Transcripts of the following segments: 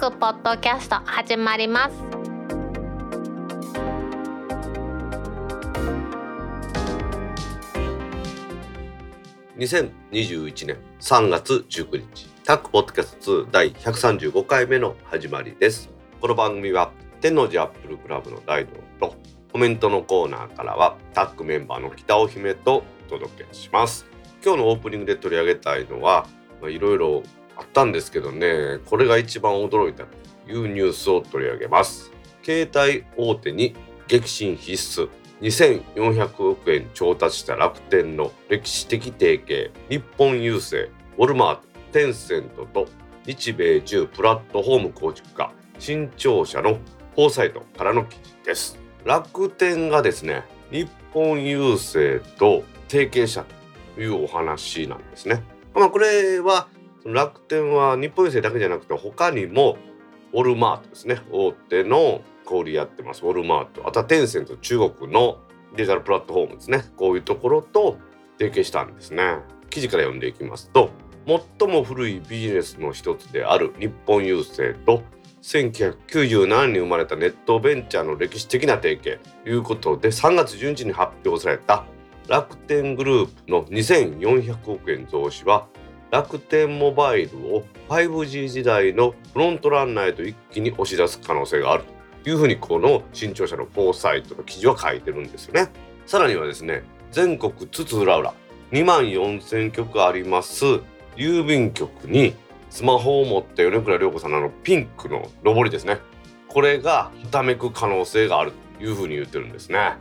クポッドキャスト始まります。2021年3月19日タックポッドキャスト2第135回目の始まりです。この番組は天王寺アップルクラブの大道とコメントのコーナーからはタックメンバーの北尾姫とお届けします。今日のオープニングで取り上げたいのはいろいろあったんですけどねこれが一番驚いたというニュースを取り上げます。携帯大手に激震必須。2400億円調達した楽天の歴史的提携。日本郵政ウォルマートテンセントと日米中プラットフォーム構築化。新潮社のフォーサイトからの記事です。楽天がですね日本郵政と提携したというお話なんですね。まあこれは楽天は日本郵政だけじゃなくて他にもウォルマートですね。大手の小売やってます。ウォルマートあとはテンセント中国のデジタルプラットフォームですね。こういうところと提携したんですね。記事から読んでいきますと最も古いビジネスの一つである日本郵政と1997年に生まれたネットベンチャーの歴史的な提携ということで3月11日に発表された楽天グループの2400億円増資は楽天モバイルを 5G 時代のフロントランナーへと一気に押し出す可能性があるというふうにこの新潮社のフォーサイトの記事は書いてるんですよね。さらにはですね全国津々浦々2万4,000局あります郵便局にスマホを持った米倉涼子さんののピンクの上りですねこれがはためく可能性があるというふうに言ってるんですね。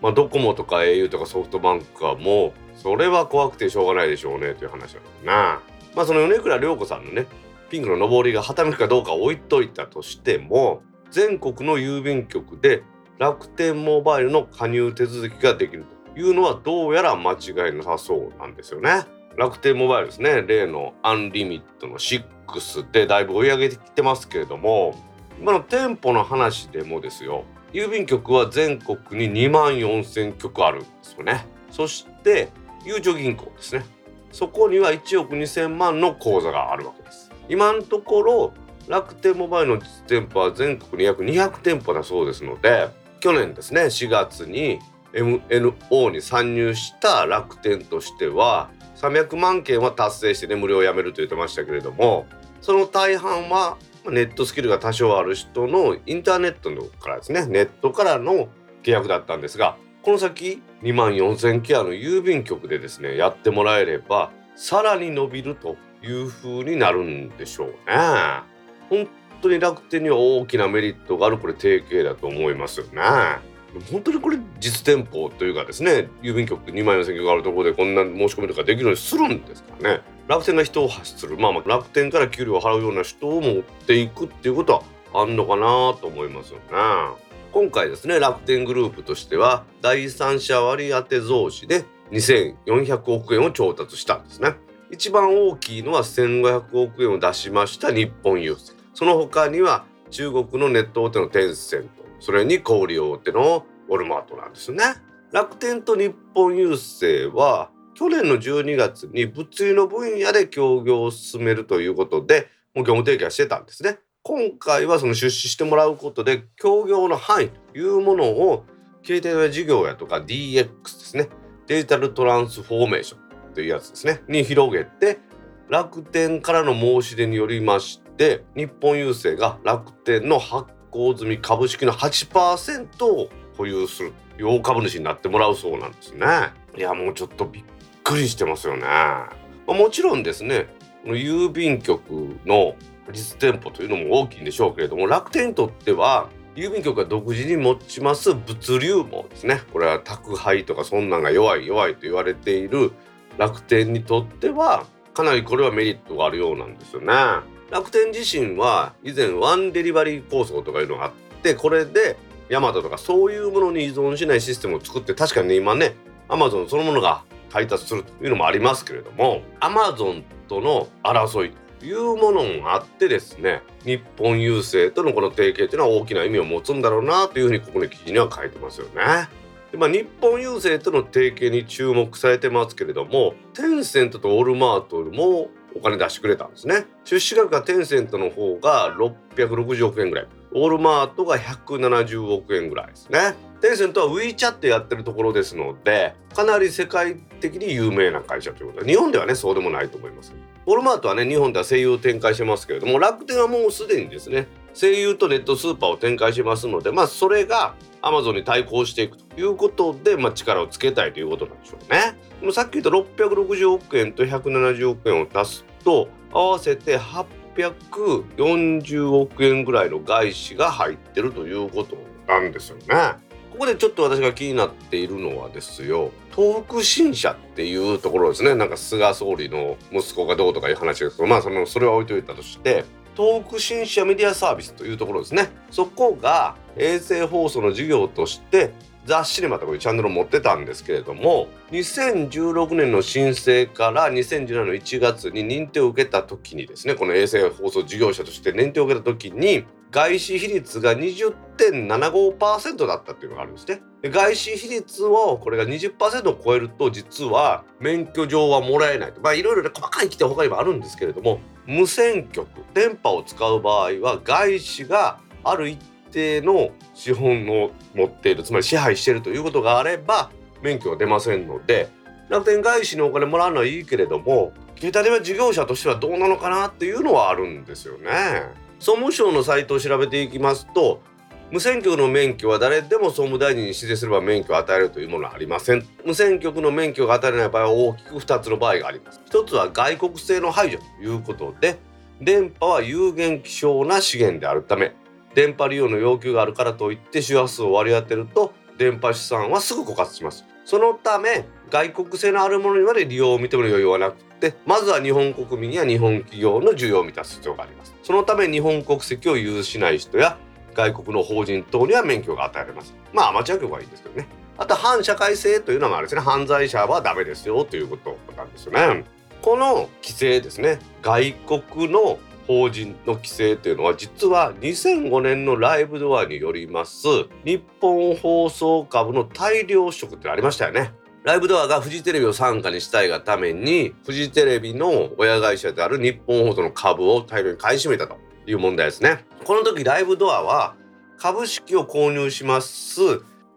まあ、ドコモとか au とかソフトバンクはもうそれは怖くてしょうがないでしょうねという話だな。まあその米倉涼子さんのねピンクの上りがはためくかどうか置いといたとしても全国の郵便局で楽天モバイルの加入手続きができるというのはどうやら間違いなさそうなんですよね。楽天モバイルですね例のアンリミットの6でだいぶ追い上げてきてますけれども今の店舗の話でもですよ郵便局は全国に2万4,000局あるんですよねそしてゆうちょ銀行ですね。そこには1億2,000万の口座があるわけです。今のところ楽天モバイルの実店舗は全国に約200店舗だそうですので去年ですね4月に MNO に参入した楽天としては300万件は達成してね無料をやめると言ってましたけれどもその大半はネットスキルが多少ある人のインターネットのからですねネットからの契約だったんですがこの先2万4,000ケアの郵便局でですねやってもらえればさらに伸びるという風になるんでしょうね。本当に楽天には大きなメリットがあるこれ提携だと思いますよね。本当にこれ実店舗というかですね郵便局2万4,000局あるところでこんな申し込みとかできるようにするんですからね。楽天が人を発する、まあ、まあ楽天から給料を払うような人を持っていくっていうことはあんのかなと思いますよね。今回ですね楽天グループとしては第三者割当増資で2400億円を調達したんですね。一番大きいのは1500億円を出しました日本郵政その他には中国のネット大手のテンセントそれに小売大手のウォルマートなんですね。楽天と日本郵政は去年の12月に物流の分野で協業を進めるということでもう業務提携はしてたんですね。今回はその出資してもらうことで協業の範囲というものを携帯電話事業やとか DX ですねデジタルトランスフォーメーションというやつですねに広げて楽天からの申し出によりまして日本郵政が楽天の発行済み株式の8%を保有する大株主になってもらうそうなんですね。いやもうちょっとびっくりしてますよね。もちろんですね郵便局の実店舗というのも大きいんでしょうけれども楽天にとっては郵便局が独自に持ちます物流網ですねこれは宅配とかそんなんが弱い弱いと言われている楽天にとってはかなりこれはメリットがあるようなんですよね。楽天自身は以前ワンデリバリー構想とかいうのがあってこれでヤマトとかそういうものに依存しないシステムを作って確かにね今ねアマゾンそのものが配達するというのもありますけれどもアマゾンとの争いいうものがあってですね日本郵政とのこの提携というのは大きな意味を持つんだろうなというふうにここの記事には書いてますよね。でまあ、日本郵政との提携に注目されてますけれどもテンセントとオールマートもお金出してくれたんですね出資額がテンセントの方が660億円ぐらいウォルマートが170億円ぐらいですねテンセントは WeChat やってるところですのでかなり世界的に有名な会社ということで日本ではねそうでもないと思いますウォルマートはね日本では声優を展開してますけれども楽天はもうすでにですね声優とネットスーパーを展開しますのでまあそれがアマゾンに対抗していくということで、まあ、力をつけたいということなんでしょうね。もさっき言った660億円と170億円を足すと合わせて8 840億円ぐらいの外資が入ってるということなんですよね。ここでちょっと私が気になっているのはですよ。東北新社っていうところですね。なんか菅総理の息子がどうとかいう話ですけどまあそのそれは置いといたとして東北新社メディアサービスというところですね。そこが衛星放送の事業としてザ・シネマというチャンネルを持ってたんですけれども2016年の申請から2017年の1月に認定を受けた時にですねこの衛星放送事業者として認定を受けた時に外資比率が20.75%だったっていうのがあるんですね。外資比率をこれが20%を超えると実は免許状はもらえないとまあいろいろね細かい規定他にもあるんですけれども無線局電波を使う場合は外資がある一定の資本を持っているつまり支配しているということがあれば免許は出ませんので楽天外資のお金もらうのはいいけれども携帯電話事業者としてはどうなのかなっていうのはあるんですよね。総務省のサイトを調べていきますと無線局の免許は誰でも総務大臣に指定すれば免許を与えるというものはありません無線局の免許が与えられない場合は大きく2つの場合があります1つは外国製の排除ということで電波は有限希少な資源であるため電波利用の要求があるからといって周波数を割り当てると電波資産はすぐ枯渇します。そのため外国製のあるものにまで利用を認める余裕はなくてまずは日本国民や日本企業の需要を満たす必要があります。そのため日本国籍を有しない人や外国の法人等には免許が与えられます。まあアマチュア局はいいんですけどね。あと反社会性というのがあるんですね。犯罪者はダメですよということなんですよね。この規制ですね。外国の法人の規制というのは実は2005年のライブドアによります日本放送株の大量取得ってありましたよね。ライブドアがフジテレビを傘下にしたいがためにフジテレビの親会社である日本放送の株を大量に買い占めたという問題ですね。この時ライブドアは株式を購入します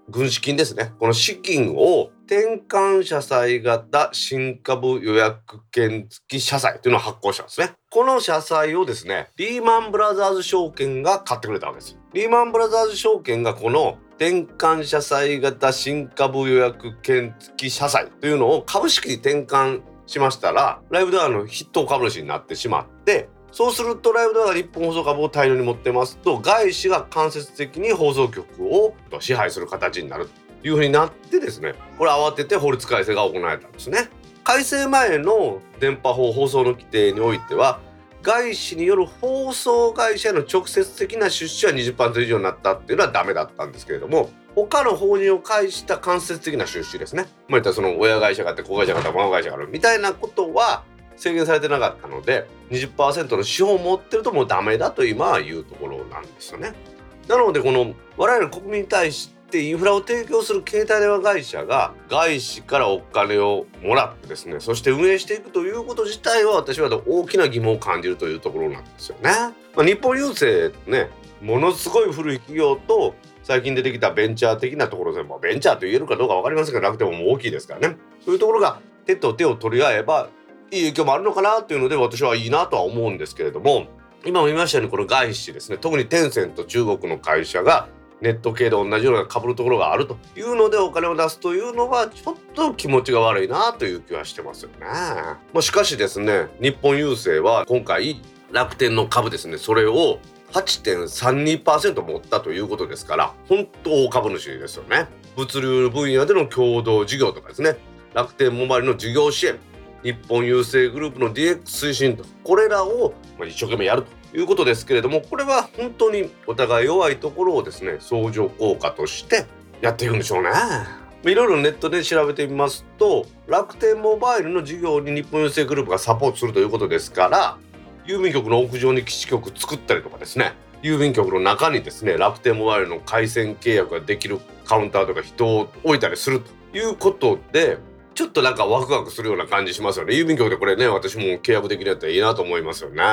軍資金ですね。この資金を転換社債型新株予約券付き社債というのを発行したんですね。この社債をですね、リーマンブラザーズ証券が買ってくれたわけです。リーマンブラザーズ証券がこの転換社債型新株予約券付き社債というのを株式に転換しましたら、ライブドアの筆頭株主になってしまって、そうするとライブドアが日本放送株を大量に持ってますと外資が間接的に放送局を支配する形になるいうふうになってですねこれ慌てて法律改正が行われたんですね。改正前の電波法放送の規定においては外資による放送会社への直接的な出資は20%以上になったっていうのはダメだったんですけれども他の法人を介した間接的な出資ですね。まあ、言ったその親会社があって子会社があって孫会社があるみたいなことは制限されてなかったので20%の資本を持ってるともうダメだと今は言うところなんですよね。なのでこの我々国民に対してインフラを提供する携帯電話会社が外資からお金をもらってですねそして運営していくということ自体は私は大きな疑問を感じるというところなんですよね。まあ、日本郵政ねものすごい古い企業と最近出てきたベンチャー的なところでもベンチャーと言えるかどうか分かりませんが楽天ももう大きいですからねそういうところが手と手を取り合えばいい影響もあるのかなというので私はいいなとは思うんですけれども今も言いましたようにこの外資ですね特にテンセント中国の会社がネット系で同じような被るところがあるというのでお金を出すというのはちょっと気持ちが悪いなという気はしてますよね。まあ、しかしですね日本郵政は今回楽天の株ですねそれを8.32%持ったということですから本当大株主ですよね。物流分野での共同事業とかですね楽天モバイルの事業支援日本郵政グループの DX 推進とこれらを一生懸命やるということですけれどもこれは本当にお互い弱いところをですね相乗効果としてやっていくんでしょうね。いろいろネットで調べてみますと楽天モバイルの事業に日本郵政グループがサポートするということですから郵便局の屋上に基地局作ったりとかですね郵便局の中にですね楽天モバイルの回線契約ができるカウンターとか人を置いたりするということでちょっとなんかワクワクするような感じしますよね郵便局でこれね私も契約できるやったらいいなと思いますよね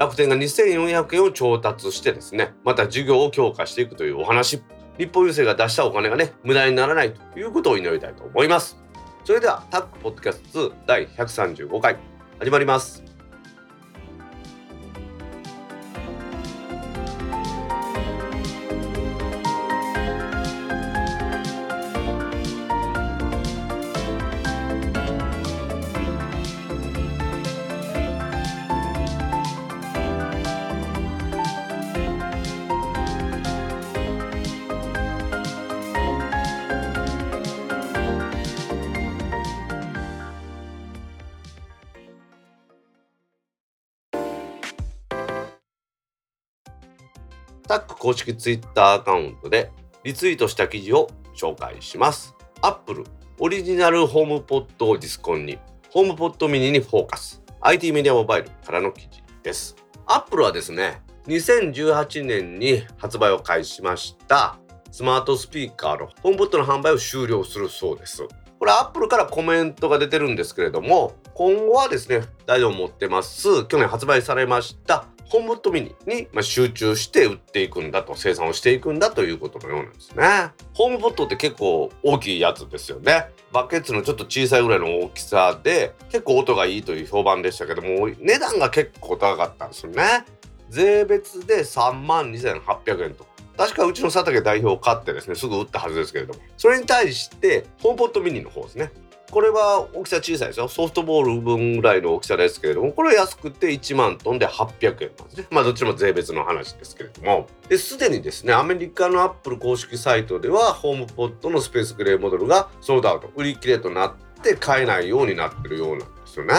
楽天が2400円を調達してですねまた事業を強化していくというお話。日本郵政が出したお金がね無駄にならないということを祈りたいと思います。それではタックポッドキャスト2第135回始まります。公式ツイッターアカウントでリツイートした記事を紹介します。アップルオリジナル HomePod をディスコンに、 HomePod mini にフォーカス。IT メディアモバイルからの記事です。アップルはですね、2018年に発売を開始しましたスマートスピーカーの HomePod の販売を終了するそうです。これアップルからコメントが出てるんですけれども、今後はですね、ダイドも持ってます。去年発売されました HomePod mini に集中して売っていくんだと生産をしていくんだということのようなんですね。ホームポットって結構大きいやつですよね。バケツのちょっと小さいぐらいの大きさで結構音がいいという評判でしたけども値段が結構高かったんですよね。税別で3万2800円と確かうちの佐竹代表買ってですねすぐ売ったはずですけれどもそれに対してホームポットミニの方ですねこれは大きさ小さいですよ。ソフトボール分ぐらいの大きさですけれどもこれは安くて1万トンで800円なんですね。まあどっちも税別の話ですけれども。ですでにですねアメリカのアップル公式サイトではホームポットのスペースグレーモデルがソードアウト売り切れとなって買えないようになってるようなんですよね。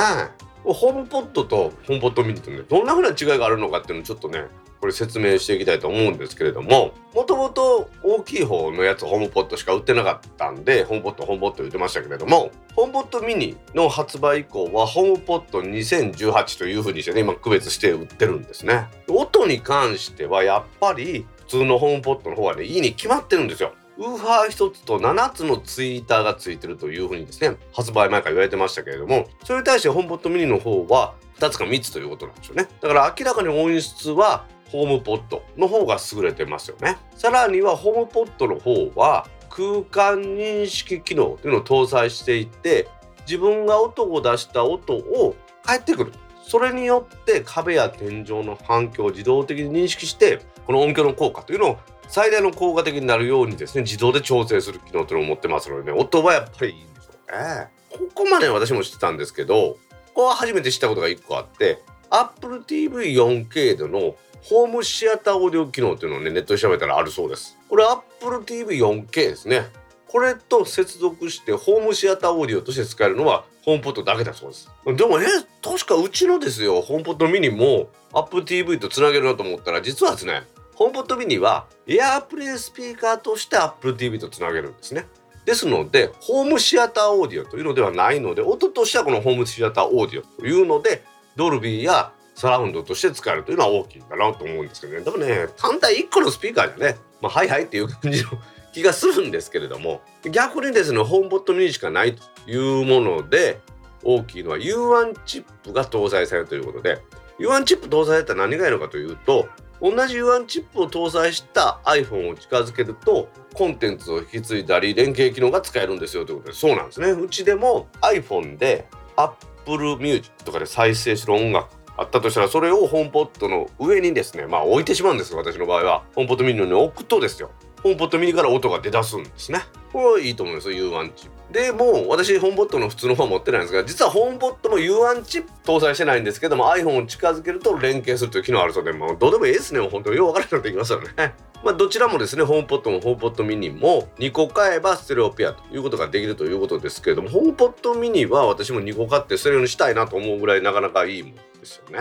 ホームポットとホームポットミニとねどんな風な違いがあるのかっていうのちょっとねこれ説明していきたいと思うんですけれどももともと大きい方のやつホームポットしか売ってなかったんでホームポットホームポット言ってましたけれどもホームポットミニの発売以降はホームポット2018というふうにしてね今区別して売ってるんですね。音に関してはやっぱり普通のホームポットの方がねいいに決まってるんですよ。ウーファー1つと7つのツイーターがついてるというふうにですね発売前から言われてましたけれどもそれに対してホームポットミニの方は2つか3つということなんでしょうね。だから明らかに音質はホームポットの方が優れてますよね。さらにはホームポットの方は空間認識機能というのを搭載していて自分が音を出した音を返ってくる。それによって壁や天井の反響を自動的に認識してこの音響の効果というのを最大の効果的になるようにですね自動で調整する機能というのを持ってますのでね音はやっぱりいいんでしょうね。ここまで私も知ってたんですけどここは初めて知ったことが1個あって Apple TV4K でのホームシアターオーディオ機能っていうのをねネットで調べたらあるそうです。これ Apple TV4K ですね。これと接続してホームシアターオーディオとして使えるのはホームポットだけだそうです。でもえ確かうちのですよ。ホームポットミニも Apple TV とつなげるなと思ったら実はですねホームポットミニは AirPlay スピーカーとして Apple TV とつなげるんですね。ですのでホームシアターオーディオというのではないので音としてはこのホームシアターオーディオというのでドルビーやサラウンドとして使えるというのは大きいんだなと思うんですけどね。でもね単体1個のスピーカーじゃねまあはいはいっていう感じの気がするんですけれども逆にですねホームポットミニしかないというもので大きいのは U1 チップが搭載されるということで U1 チップ搭載されたら何がいいのかというと同じ U1 チップを搭載した iPhone を近づけるとコンテンツを引き継いだり連携機能が使えるんですよということでそうなんですね。うちでも iPhone で Apple Music とかで再生する音楽あったとしたらそれをホームポットの上にですねまあ置いてしまうんです私の場合は。ホームポットミニに置くとですよ。ホームポットミニから音が出だすんですね。これはいいと思うんですよ U1 チップ。でも私ホームポットの普通の方持ってないんですが実はホームポットも U1 チップ搭載してないんですけども iPhone を近づけると連携するという機能あるそうでもうどうでもいいですね。本当によう分からなくなってきますよね。まあ、どちらもですねホームポットもホームポットミニも2個買えばステレオペアということができるということですけれどもホームポットミニは私も2個買ってステレオにしたいなと思うぐらいなかなかいいもん。ですよね。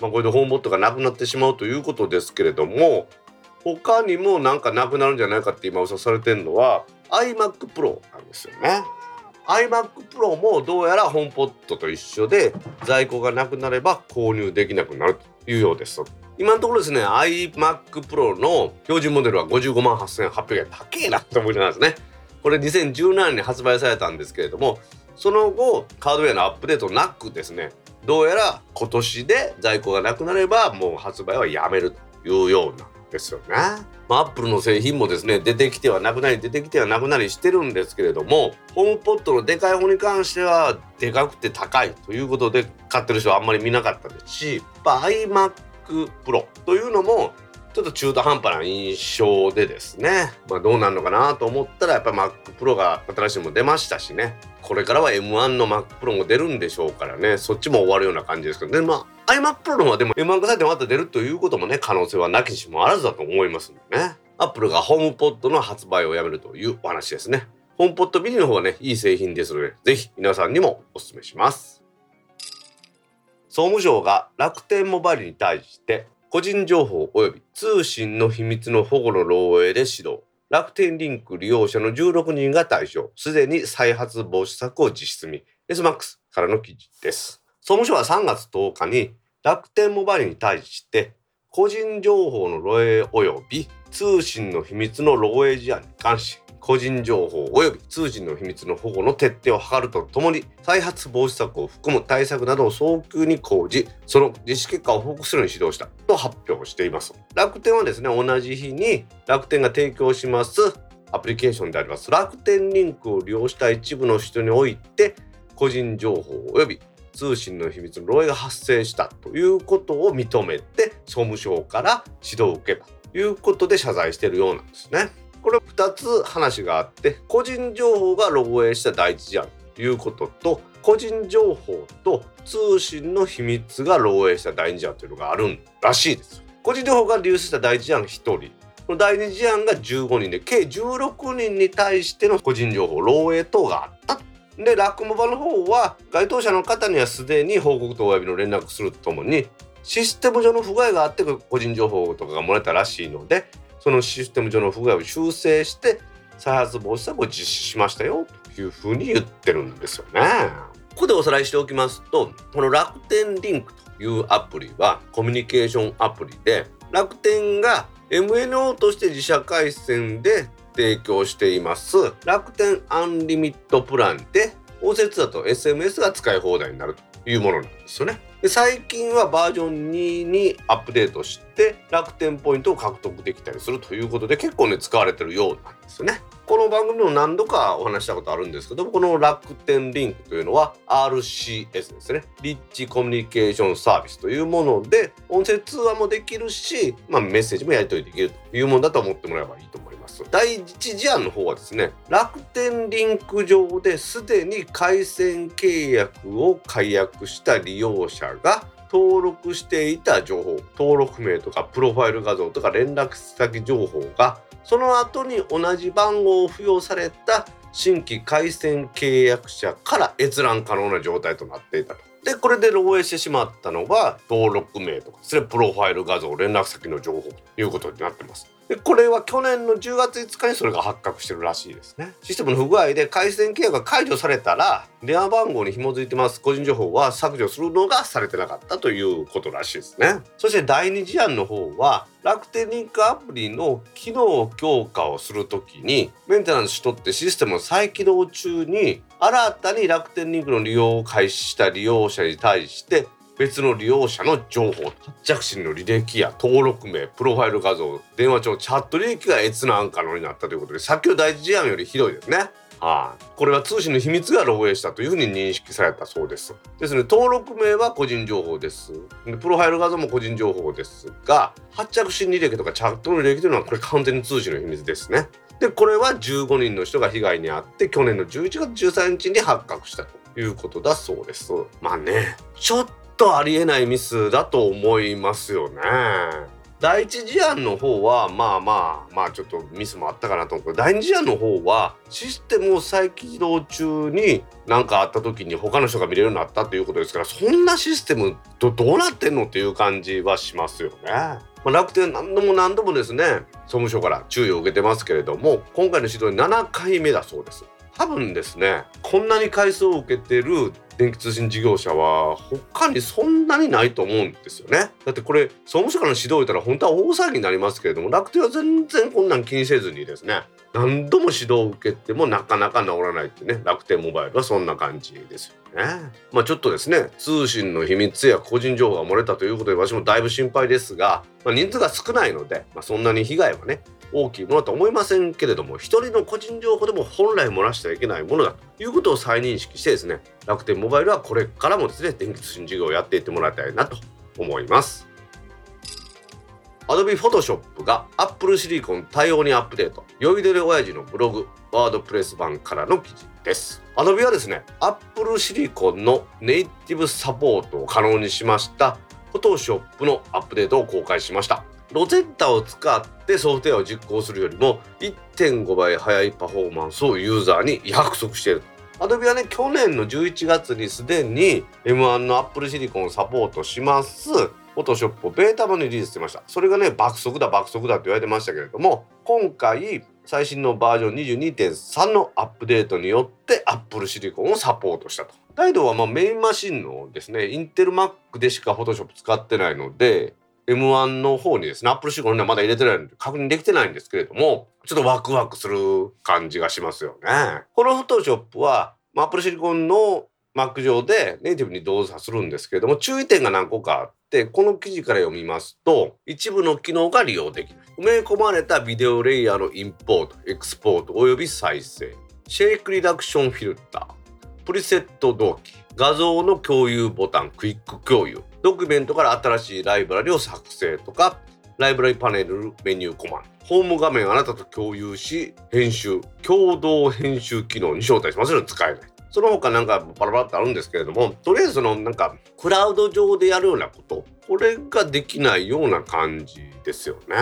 まあ、これでホームポットがなくなってしまうということですけれども他にもなんかなくなるんじゃないかって今噂されてるのは iMac Pro なんですよね。iMac Pro もどうやらホームポットと一緒で在庫がなくなれば購入できなくなるというようです。今のところですね iMac Pro の標準モデルは55万8800円高えなって思いなんですね。これ2017年に発売されたんですけれどもその後カードウェアのアップデートなくですねどうやら今年で在庫がなくなればもう発売はやめるというようなんですよね。まあ、アップルの製品もですね出てきてはなくなり出てきてはなくなりしてるんですけれどもホームポットのでかい方に関してはでかくて高いということで買ってる人はあんまり見なかったですし、iMac Pro というのもちょっと中途半端な印象でですね、まあ、どうなるのかなと思ったらやっぱ Mac Pro が新しいも出ましたしね。これからは M1 の Mac Pro も出るんでしょうからね。そっちも終わるような感じですけど。でまあ iMac Pro の方はでも M1 がさてまた出るということもね可能性はなきにしもあらずだと思いますんでね。Apple がホームポットの発売をやめるというお話ですね。ホームポットミニの方はねいい製品ですのでぜひ皆さんにもお勧めします。総務省が楽天モバイルに対して個人情報及び通信の秘密の保護の漏洩で指導。楽天リンク利用者の16人が対象。すでに再発防止策を実施済み。SMAX からの記事です。総務省は3月10日に楽天モバイルに対して個人情報の漏洩及び通信の秘密の漏洩事案に関し個人情報及び通信の秘密の保護の徹底を図るとともに再発防止策を含む対策などを早急に講じその実施結果を報告するように指導したと発表しています楽天はですね同じ日に楽天が提供しますアプリケーションであります楽天リンクを利用した一部の人において個人情報及び通信の秘密の漏洩が発生したということを認めて総務省から指導を受けたということで謝罪しているようなんですね。これ2つ話があって個人情報が漏洩した第一事案ということと個人情報と通信の秘密が漏洩した第二事案というのがあるらしいです。個人情報が流出した第一事案1人。この第二事案が15人で計16人に対しての個人情報漏洩等があった。でラックモバの方は該当者の方にはすでに報告等及びの連絡するとともにシステム上の不具合があって個人情報とかが漏れたらしいのでそのシステム上の不具合を修正して再発防止策を実施しましたよというふうに言ってるんですよね。ここでおさらいしておきますとこの楽天リンクというアプリはコミュニケーションアプリで楽天が MNO として自社回線で提供しています楽天アンリミットプランで応接だと SMS が使い放題になるというものなんですよね。で最近はバージョン2にアップデートして楽天ポイントを獲得できたりするということで結構ね使われてるようなんですよね。この番組も何度かお話したことあるんですけどもこの楽天リンクというのは RCS ですねリッチコミュニケーションサービスというもので音声通話もできるし、まあ、メッセージもやり取りできるというものだと思ってもらえばいいと思います第一事案の方はですね楽天リンク上ですでに回線契約を解約した利用者が登録していた情報登録名とかプロファイル画像とか連絡先情報がその後に同じ番号を付与された新規回線契約者から閲覧可能な状態となっていたと。でこれで漏洩してしまったのが登録名とかそれプロファイル画像連絡先の情報ということになってます。でこれは去年の10月5日にそれが発覚してるらしいですね。システムの不具合で回線契約が解除されたら電話番号に紐づいてます。個人情報は削除するのがされてなかったということらしいですね。そして第二事案の方は楽天リンクアプリの機能強化をするときにメンテナンスしとってシステムの再起動中に新たに楽天リンクの利用を開始した利用者に対して別の利用者の情報発着信の履歴や登録名プロファイル画像電話帳チャット履歴が閲覧可能になったということでさっきの第一事案よりひどいですね。はい、これは通信の秘密が漏洩したというふうに認識されたそうです。ですね、登録名は個人情報です。でプロファイル画像も個人情報ですが、発着信履歴とかチャットの履歴というのはこれ完全に通信の秘密ですね。で、これは15人の人が被害に遭って去年の11月13日に発覚したということだそうです。まあね、ちょっとありえないミスだと思いますよね。第一事案の方はまあまあまあちょっとミスもあったかなと思うけど第二事案の方はシステムを再起動中に何かあった時に他の人が見れるようになったということですからそんなシステムどどうなってんのっていう感じはしますよね。まあ、楽天何度も何度もですね総務省から注意を受けてますけれども今回の指導7回目だそうです。多分ですねこんなに回数を受けてる電気通信事業者は他にそんなにないと思うんですよねだってこれ総務省からの指導を言ったら本当は大騒ぎになりますけれども楽天は全然こんなん気にせずにですね何度も指導を受けてもなかなか治らないってね楽天モバイルはそんな感じですよね。まあちょっとですね通信の秘密や個人情報が漏れたということで私もだいぶ心配ですが、まあ、人数が少ないので、まあ、そんなに被害はね大きいものと思いませんけれども一人の個人情報でも本来漏らしてはいけないものだということを再認識してですね楽天モバイルはこれからもですね電気通信事業をやっていってもらいたいなと思います。Adobe Photoshop が Apple Silicon 対応にアップデート。酔いどれ親父のブログ、ワードプレス版からの記事です。Adobe はですね、Apple Silicon のネイティブサポートを可能にしました Photoshop のアップデートを公開しました。ロゼッタを使ってソフトウェアを実行するよりも1.5倍速いパフォーマンスをユーザーに約束している。Adobe はね、去年の11月にすでに M1 の Apple Silicon をサポートします。フォトショップをベータ版にリリースしてました。それがね、爆速だ爆速だって言われてましたけれども、今回、最新のバージョン22.3のアップデートによって Apple Silicon をサポートしたと。ダイドはまメインマシンのですね、インテル Mac でしか Photoshop 使ってないので、M1 の方にですね、Apple Silicon にはまだ入れてないので確認できてないんですけれども、ちょっとワクワクする感じがしますよね。この Photoshop は、Apple Silicon の Mac 上でネイティブに動作するんですけれども、注意点が何個かあっでこの記事から読みますと一部の機能が利用できる。埋め込まれたビデオレイヤーのインポートエクスポートおよび再生。シェイクリダクションフィルター。プリセット同期。画像の共有ボタンクイック共有。ドキュメントから新しいライブラリを作成とかライブラリパネルメニューコマン。ドホーム画面あなたと共有し編集共同編集機能に招待しますので使えない。その他なんかパラパラってあるんですけれどもとりあえずそのなんかクラウド上でやるようなことこれができないような感じですよね。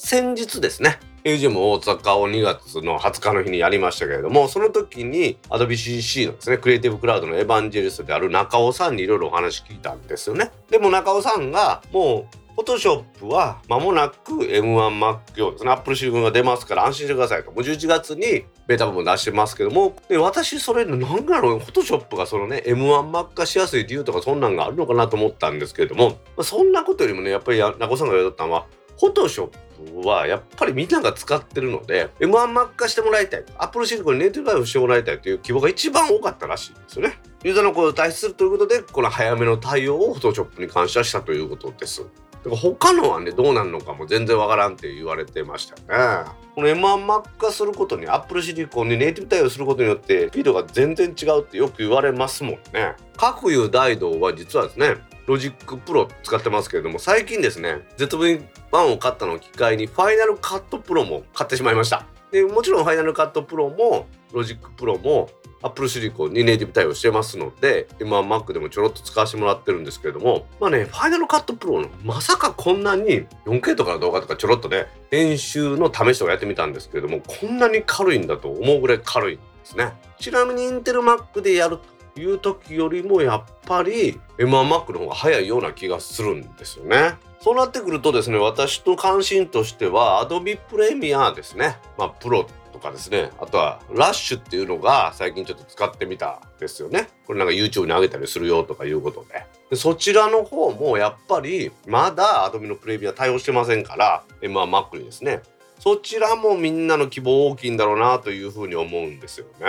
先日ですね AGM 大阪を2月の20日の日にやりましたけれどもその時に AdobeCC のですねクリエイティブクラウドのエヴァンジェリストである中尾さんにいろいろお話聞いたんですよねでも中尾さんがもうフォトショップは間もなく M1Mac 用ですね。Apple シリコンが出ますから安心してくださいと。もう11月にベータ部分出してますけども、で私それなんだろう、フォトショップがそのね、M1Mac 化しやすい理由とかそんなんがあるのかなと思ったんですけれども、まあ、そんなことよりもね、やっぱり中尾さんが言われたのは、フォトショップはやっぱりみんなが使ってるので M1Mac 化してもらいたい Apple シリコンにネイティブライフしてもらいたいという希望が一番多かったらしいんですよねユーザーの声を対するということでこの早めの対応をフォトショップに感謝したということですだか他のはねどうなるのかも全然わからんって言われてましたよね。この M1Mac 化することに Apple シリコンにネイティブ対応することによってスピードが全然違うってよく言われますもんね。各有大道は実はですねロジックプロ使ってますけれども最近ですね ZV-1 を買ったのを機会にファイナルカットプロも買ってしまいました。でもちろんファイナルカットプロもロジックプロも Apple シリコンにネイティブ対応してますので今 Mac でもちょろっと使わせてもらってるんですけれどもまあねファイナルカットプロのまさかこんなに 4K とかの動画とかちょろっとね編集の試しとかやってみたんですけれどもこんなに軽いんだと思うぐらい軽いんですねちなみにインテル Mac でやるという時よりもやっぱり M1Mac の方が早いような気がするんですよね。そうなってくるとですね私の関心としては Adobe Premiere ですね。まあプロとかですね。あとはラッシュっていうのが最近ちょっと使ってみたですよね。これなんか YouTube に上げたりするよとかいうことで。でそちらの方もやっぱりまだ Adobe のプレビューは対応してませんから M1Mac にですね。そちらもみんなの希望大きいんだろうなというふうに思うんですよね。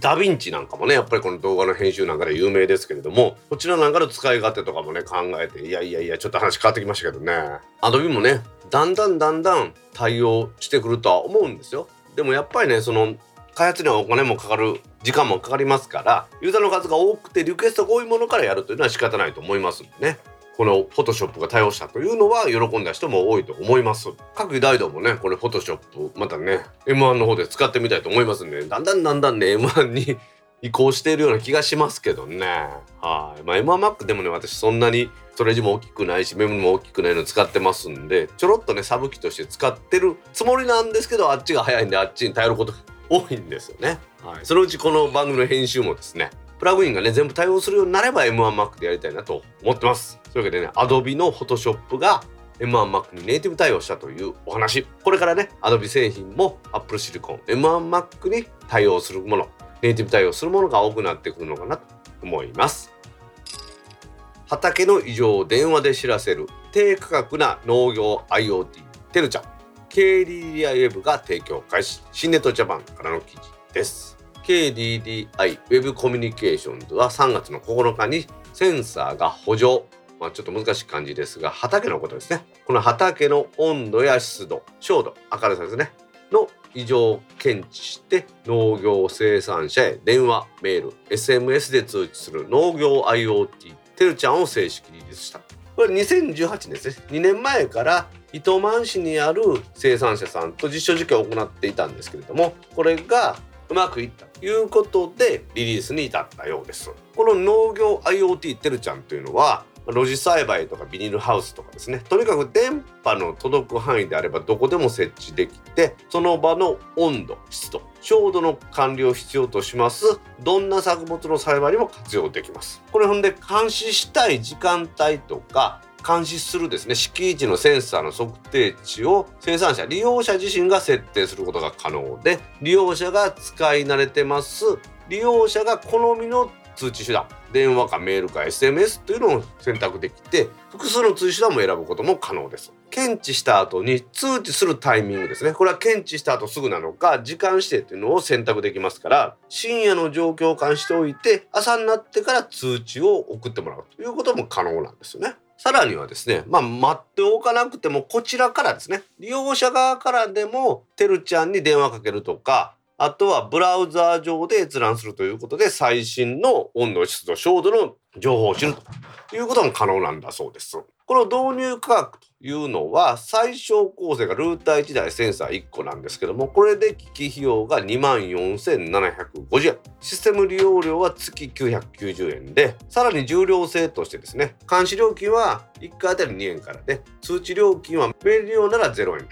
ダヴィンチなんかもねやっぱりこの動画の編集なんかで有名ですけれどもこちらなんかの使い勝手とかもね考えていやいやいやちょっと話変わってきましたけどね。アドビもねだんだんだんだん対応してくるとは思うんですよ。でもやっぱりねその開発にはお金もかかる時間もかかりますからユーザーの数が多くてリクエストが多いものからやるというのは仕方ないと思いますんでね。このフォトショップが対応したというのは喜んだ人も多いと思います。各大道もねこれフォトショップまたね M1 の方で使ってみたいと思いますんでだんだんだんだんね M1 に移行しているような気がしますけどね。はい。まあ M1Mac でもね私そんなにストレージも大きくないしメモも大きくないの使ってますんでちょろっとねサブ機として使ってるつもりなんですけどあっちが早いんであっちに頼ることが多いんですよね。はい、そのうちこの番組の編集もですねプラグインがね全部対応するようになれば M1Mac でやりたいなと思ってます。というわけでね Adobe の Photoshop が M1Mac にネイティブ対応したというお話これからね Adobe 製品も Apple Silicon M1Mac に対応するものネイティブ対応するものが多くなってくるのかなと思います。畑の異常を電話で知らせる低価格な農業 IoT てるちゃん KDDI ウェブが提供開始新ネットジャパンからの記事です KDDI ウェブコミュニケーションズは3月の9日にセンサーが補助。まあ、ちょっと難しい感じですが畑のことですね。この畑の温度や湿度照度明るさですね。の異常を検知して農業生産者へ電話メール SMS で通知する農業 IoT てるちゃんを正式リリースした。これ2018年ですね。2年前から糸満市にある生産者さんと実証実験を行っていたんですけれどもこれがうまくいったということでリリースに至ったようです。この農業 IoT てるちゃんというのは露地栽培とかビニールハウスとかですね。とにかく電波の届く範囲であればどこでも設置できてその場の温度湿度照度の管理を必要とします。どんな作物の栽培にも活用できます。これほんで監視したい時間帯とか監視するですね敷地のセンサーの測定値を生産者利用者自身が設定することが可能で利用者が使い慣れてます。利用者が好みの通知手段。電話かメールか SMS というのを選択できて複数の通知手段も選ぶことも可能です。検知した後に通知するタイミングですね。これは検知した後すぐなのか時間指定というのを選択できますから深夜の状況を監視しておいて朝になってから通知を送ってもらうということも可能なんですよね。さらにはですね、まあ、待っておかなくてもこちらからですね利用者側からでもてるちゃんに電話かけるとかあとはブラウザー上で閲覧するということで最新の温度湿度照度の情報を知るということも可能なんだそうです。この導入価格というのは最小構成がルーター1台センサー1個なんですけどもこれで機器費用が24,750円システム利用料は月990円でさらに重量制としてですね監視料金は1回あたり2円からで通知料金はメール利用なら0円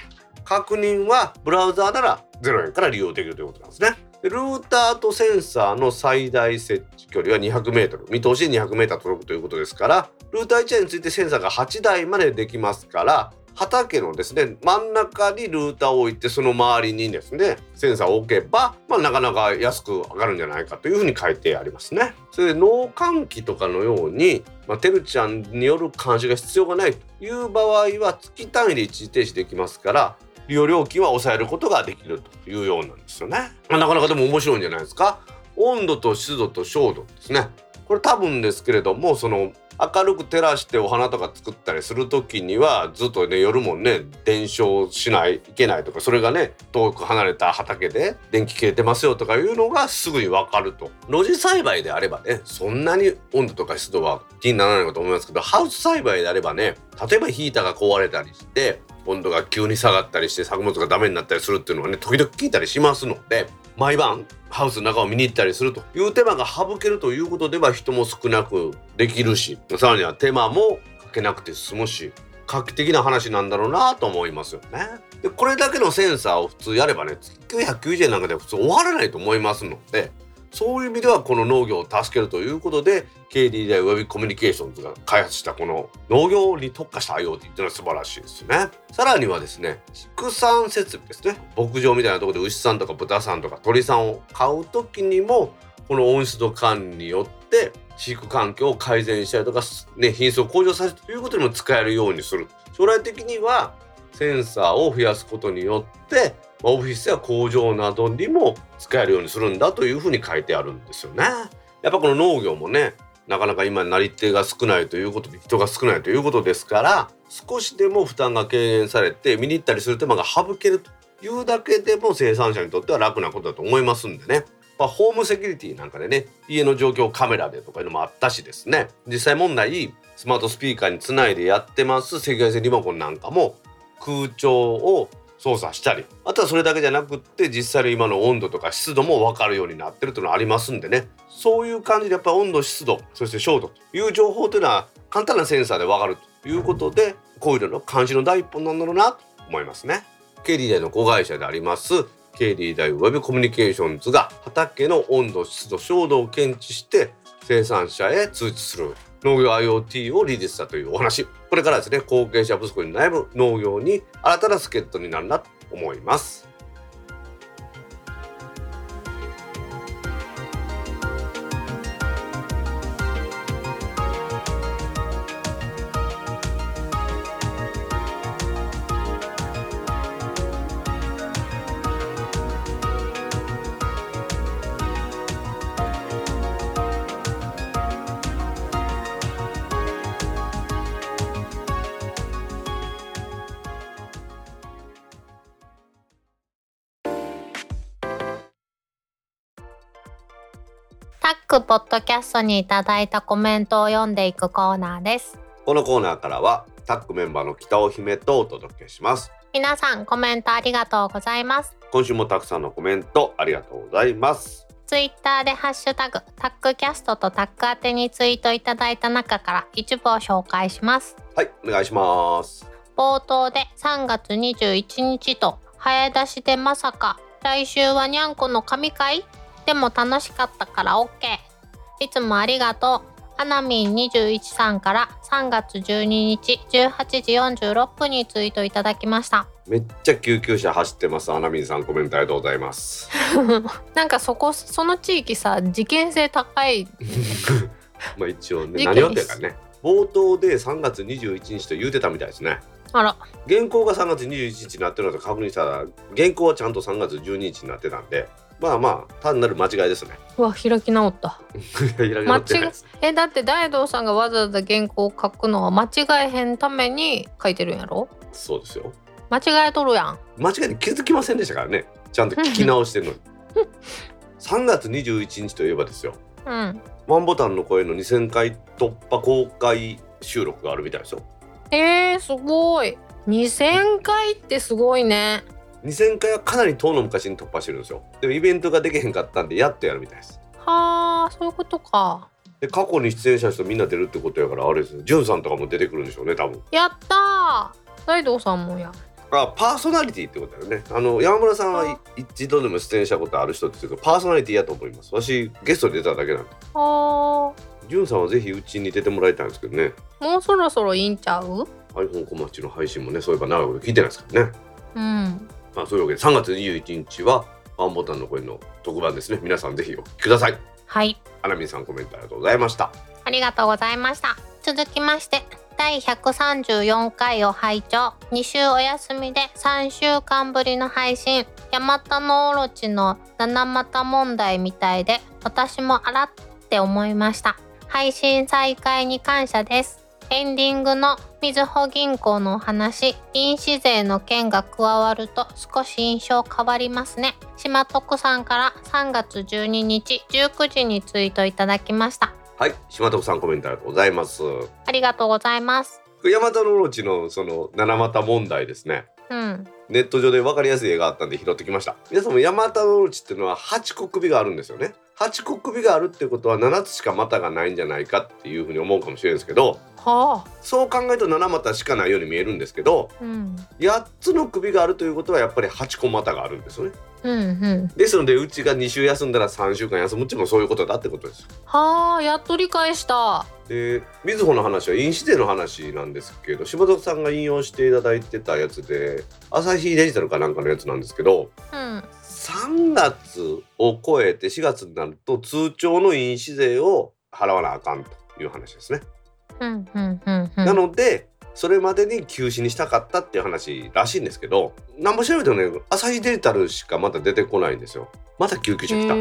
確認はブラウザーなら0円から利用できるということなんですね。でルーターとセンサーの最大設置距離は 200m 見通し 200m 届くということですからルーター1台についてセンサーが8台までできますから畑のですね真ん中にルーターを置いてその周りにですねセンサーを置けば、まあ、なかなか安く上がるんじゃないかというふうに書いてありますね。それで農閑期とかのように、まあ、てるちゃんによる監視が必要がないという場合は月単位で一時停止できますから利用料金は抑えることができるというようなんですよね。まあ、なかなかでも面白いんじゃないですか。温度と湿度と照度ですね。これ多分ですけれどもその明るく照らしてお花とか作ったりする時にはずっとね夜もね電照しないいけないとかそれがね遠く離れた畑で電気切れてますよとかいうのがすぐに分かると露地栽培であればねそんなに温度とか湿度は気にならないかと思いますけどハウス栽培であればね例えばヒーターが壊れたりして温度が急に下がったりして作物がダメになったりするっていうのはね時々聞いたりしますので毎晩ハウスの中を見に行ったりするという手間が省けるということでは人も少なくできるしさらには手間もかけなくて済むし画期的な話なんだろうなと思いますよね。でこれだけのセンサーを普通やればね990円なんかで普通終わらないと思いますのでそういう意味ではこの農業を助けるということで KDDI ウェブコミュニケーションズが開発したこの農業に特化した IoT っていうのは素晴らしいですね。さらにはですね畜産設備ですね牧場みたいなとこで牛さんとか豚さんとか鳥さんを飼う時にもこの温湿度管理によって飼育環境を改善したりとか、ね、品質を向上させるということにも使えるようにする将来的にはセンサーを増やすことによってオフィスや工場などにも使えるようにするんだというふうに書いてあるんですよね。やっぱこの農業もねなかなか今なり手が少ないということで人が少ないということですから少しでも負担が軽減されて見に行ったりする手間が省けるというだけでも生産者にとっては楽なことだと思いますんでね。まあ、ホームセキュリティなんかでね家の状況をカメラでとかいうのもあったしですね実際問題スマートスピーカーにつないでやってます赤外線リモコンなんかも空調を操作したりあとはそれだけじゃなくって実際の今の温度とか湿度も分かるようになってるというのはありますんでねそういう感じでやっぱ温度湿度そして照度という情報というのは簡単なセンサーで分かるということでこういうのの監視の第一歩なんだろうなと思いますね。KDDI の子会社であります KDDI ウェブコミュニケーションズが畑の温度湿度照度を検知して生産者へ通知する農業 IoT をリリースしたというお話。これからですね後継者不足に悩む農業に新たな助っ人になるなと思います。タックポッドキャストにいただいたコメントを読んでいくコーナーです。このコーナーからはタックメンバーの北尾姫とお届けします。皆さんコメントありがとうございます。今週もたくさんのコメントありがとうございます。ツイッターでハッシュタグタックキャストとタック宛てにツイートいただいた中から一部を紹介します。はいお願いします。冒頭で3月21日と早出しでまさか来週はにゃんこの神会でも楽しかったから OK いつもありがとう。アナミン21さんから3月12日18時46分にツイートいただきました。めっちゃ救急車走ってますアナミンさんコメントありがとうございます。なんかそこその地域さ事件性高い。まあ一応ね何をっていうかね。冒頭で3月21日と言うてたみたいですね。あら。原稿が3月21日になってるのと確認したら原稿はちゃんと3月12日になってたんでまあまあ単なる間違いですね。うわ開き直った。開き直ってない。ですえだって大道さんがわざわざ原稿を書くのは間違えへんために書いてるんやろ？そうですよ。間違えとるやん。間違いに気づきませんでしたからね。ちゃんと聞き直してるのに。3月21日といえばですよ。うん。ワンボタンの声の2000回突破公開収録があるみたいですよ。えー、すごい。2000回ってすごいね2000回はかなり遠の昔に突破してるんですよ。でもイベントができへんかったんでやっとやるみたいです。はあそういうことか。で過去に出演者の人みんな出るってことやからあれです。よジュンさんとかも出てくるんでしょうね多分。やったー。大道さんもや。あパーソナリティってことだよね。あの山村さんはあ一度でも出演したことある人っていうかパーソナリティやと思います。私ゲストに出ただけなんで。はジュンさんはぜひうちに出てもらいたいんですけどね。あもうそろそろいいんちゃう？iPhone 小町の配信もねそういえば長いこと聞いてないですからね。うんまあそういうわけで3月21日はワンボタンの声の特番ですね。皆さんぜひお聞きください。はい。アナミンさんコメントありがとうございました。ありがとうございました。続きまして第134回を拝聴。2週お休みで3週間ぶりの配信。ヤマタノオロチの七股問題みたいで私もあらって思いました。配信再開に感謝ですエンディングのみずほ銀行のお話印紙税の件が加わると少し印象変わりますね。島徳さんから3月12日19時にツイートいただきました。はい島徳さんコメントありがとうございます。ありがとうございます。ヤマタノオロチのその七股問題ですね。うん。ネット上で分かりやすい絵があったんで拾ってきました。皆さんもヤマタノオロチっていうのは8個首があるんですよね8個首があるってことは7つしか股がないんじゃないかっていうふうに思うかもしれないですけどはあ。そう考えると7股しかないように見えるんですけどうん。8つの首があるということはやっぱり8個股があるんですよねうんうん。ですのでうちが2週休んだら3週間休むっちもそういうことだってことですよはあ、やっと理解した。でみずほの話は印紙税の話なんですけど柴田さんが引用していただいてたやつで朝日デジタルかなんかのやつなんですけどうん。3月を超えて4月になると通帳の印紙税を払わなあかんという話ですね。うんうんうんうん。なのでそれまでに休止にしたかったっていう話らしいんですけどなんぼ調べてもね朝日デジタルしかまだ出てこないんですよ。また救急車来た。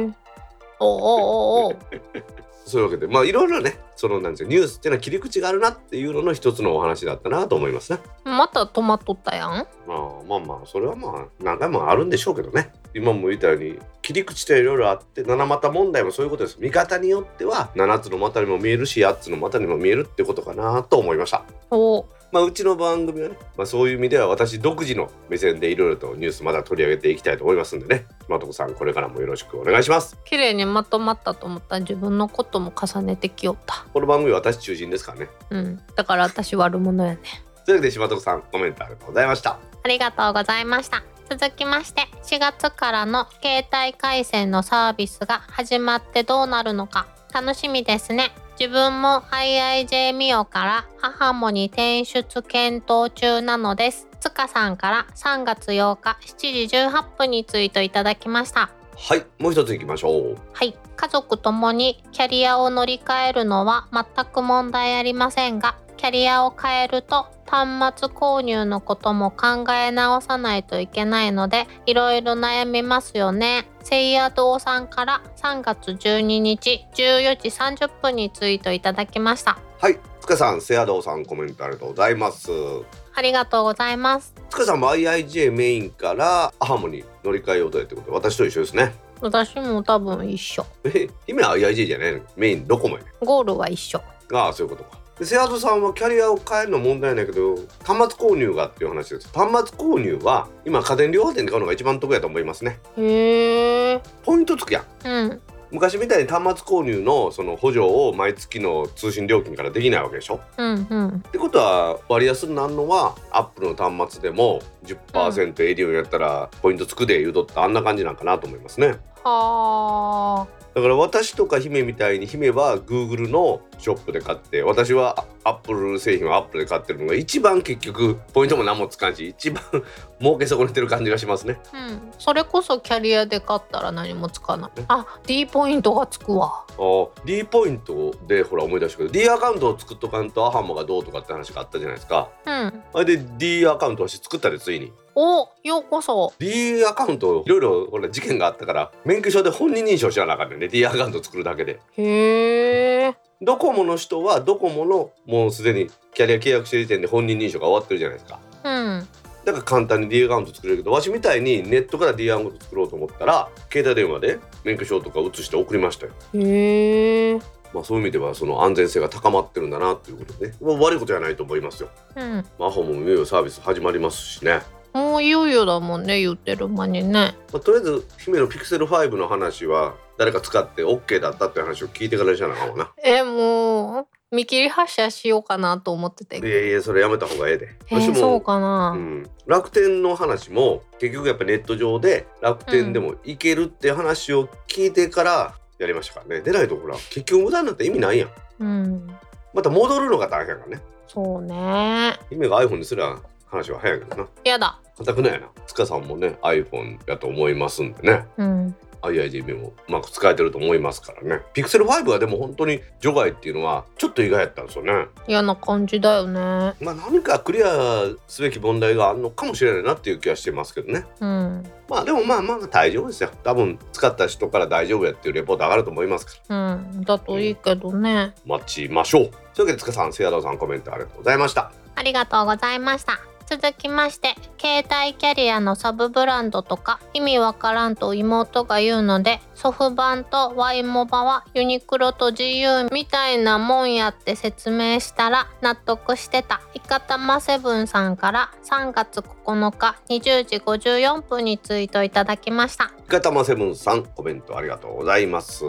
おおお。そういうわけでまあいろいろねそのなんですよニュースっていうのは切り口があるなっていうのの一つのお話だったなと思いますね。また止まっとったやん。まあまあまあそれはまあ何回もあるんでしょうけどね今も言ったように切り口っていろいろあって七股問題もそういうことです見方によっては7つの股にも見えるし8つの股にも見えるってことかなと思いましたおお。まあうちの番組はね、まあ、そういう意味では私独自の目線でいろいろとニュースまだ取り上げていきたいと思いますんでね島徳さんこれからもよろしくお願いします綺麗にまとまったと思ったら自分のことも重ねてきよった。この番組は私中心ですからねうん。だから私悪者やね。というわけで島徳さんコメントありがとうございましたありがとうございました。続きまして4月からの携帯回線のサービスが始まってどうなるのか楽しみですね。自分も IIJ ミオから母もに転出検討中なのです。つかさんから3月8日7時18分にツイートいただきました。はいもう一ついきましょうはい、家族ともにキャリアを乗り換えるのは全く問題ありませんが、キャリアを変えると端末購入のことも考え直さないといけないので、いろいろ悩みますよね。せいや堂さんから3月12日14時30分にツイートいただきました。はい塚さんセアドーさんコメントありがとうございます。ありがとうございます。塚さんも IIJ メインからアハモに乗り換えようということで私と一緒ですね。私も多分一緒。え姫は IIJ じゃないの？メインどこもやね。ゴールは一緒。ああそういうことかで瀬戸さんはキャリアを変えるの問題ないけど端末購入がっていう話です。端末購入は今家電量販店で買うのが一番得やと思いますね。へえ。ポイントつくや。んうん。昔みたいに端末購入のその補助を毎月の通信料金からできないわけでしょ。うんうん。ってことは割安になるのはアップルの端末でも10%エディオンやったらポイントつくで言うとったあんな感じなんかなと思いますね。はあだから私とか姫みたいに姫は Google のショップで買って私は Apple 製品は Apple で買ってるのが一番結局ポイントも何もつかんし一番儲け損ねてる感じがしますね。うん。それこそキャリアで買ったら何もつかない。あ D ポイントがつくわ。あ D ポイントでほら思い出したけど D アカウントを作っとかんとアハモがどうとかって話があったじゃないですか。うん。あれで D アカウント私作ったでついに。おようこそ。D アカウントいろいろほら事件があったから免許証で本人認証しなあかんね。んね D アカウント作るだけで。へえドコモの人はドコモのもうすでにキャリア契約してる時点で本人認証が終わってるじゃないですか。うん。だから簡単に D アカウント作れるけどわしみたいにネットから D アカウント作ろうと思ったら携帯電話で免許証とか写して送りましたよ。へえまあそういう意味ではその安全性が高まってるんだなっていうことでね、まあ、悪いことじゃないと思いますよ。うん。マホもいよいよサービス始まりますしね。もういよいよだもんね言ってる間にね。まあ、とりあえず姫のピクセル5の話は誰か使って OK だったっていう話を聞いてからにしなあかんわな。えもう見切り発車しようかなと思ってていやいやそれやめた方がええで。えー、そうかな、うん、楽天の話も結局やっぱネット上で楽天でもいけるって話を聞いてからやりましたからね。出ないとほら結局無駄になったら意味ないやん。うんまた戻るのが大変やからね。そうね姫が iPhone にすら話は早いけどな。やだ固くないやな。塚さんもね iPhone やと思いますんでね。うん IIGB もうまく使えてると思いますからね。ピクセル5はでも本当に除外っていうのはちょっと意外やったんですよね。嫌な感じだよねまあ何かクリアすべき問題があるのかもしれないなっていう気はしてますけどね。うんまあでもまあまあまあ大丈夫ですよ。多分使った人から大丈夫やっていうレポート上がると思いますから。うんだといいけどね待ちましょう。というわけで塚さん、セアドさんコメントありがとうございました。ありがとうございました続きまして携帯キャリアのサブブランドとか意味わからんと妹が言うのでソフバンと Y モバはユニクロと GU みたいなもんやって説明したら納得してた。イカタマセブンさんから3月9日20時54分にツイートいただきました。いかたまセブンさんコメントありがとうございます。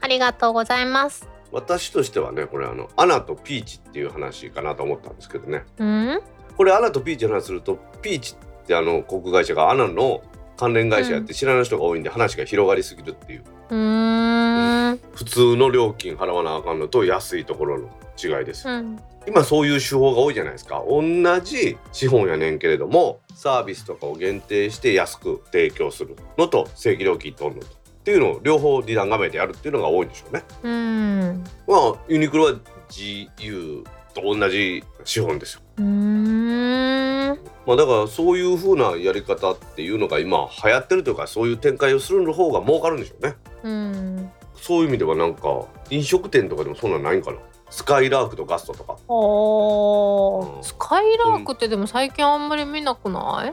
ありがとうございます。私としてはねこれあのアナとピーチっていう話かなと思ったんですけどね。うん？これアナとピーチの話するとピーチってあの航空会社がアナの関連会社やって知らない人が多いんで話が広がりすぎるっていう。うーん。普通の料金払わなあかんのと安いところの違いです、うん。今そういう手法が多いじゃないですか。同じ資本やねんけれどもサービスとかを限定して安く提供するのと正規料金取るのとっていうのを両方二段画面でやるっていうのが多いんでしょうね。うん。まあユニクロは GU と同じ資本ですようーん。まあだからそういう風なやり方っていうのが今流行ってるというかそういう展開をする方が儲かるんでしょうね。うん。そういう意味ではなんか飲食店とかでもそんなんないんかな？スカイラークとガストとか。うん。スカイラークってでも最近あんまり見なくない？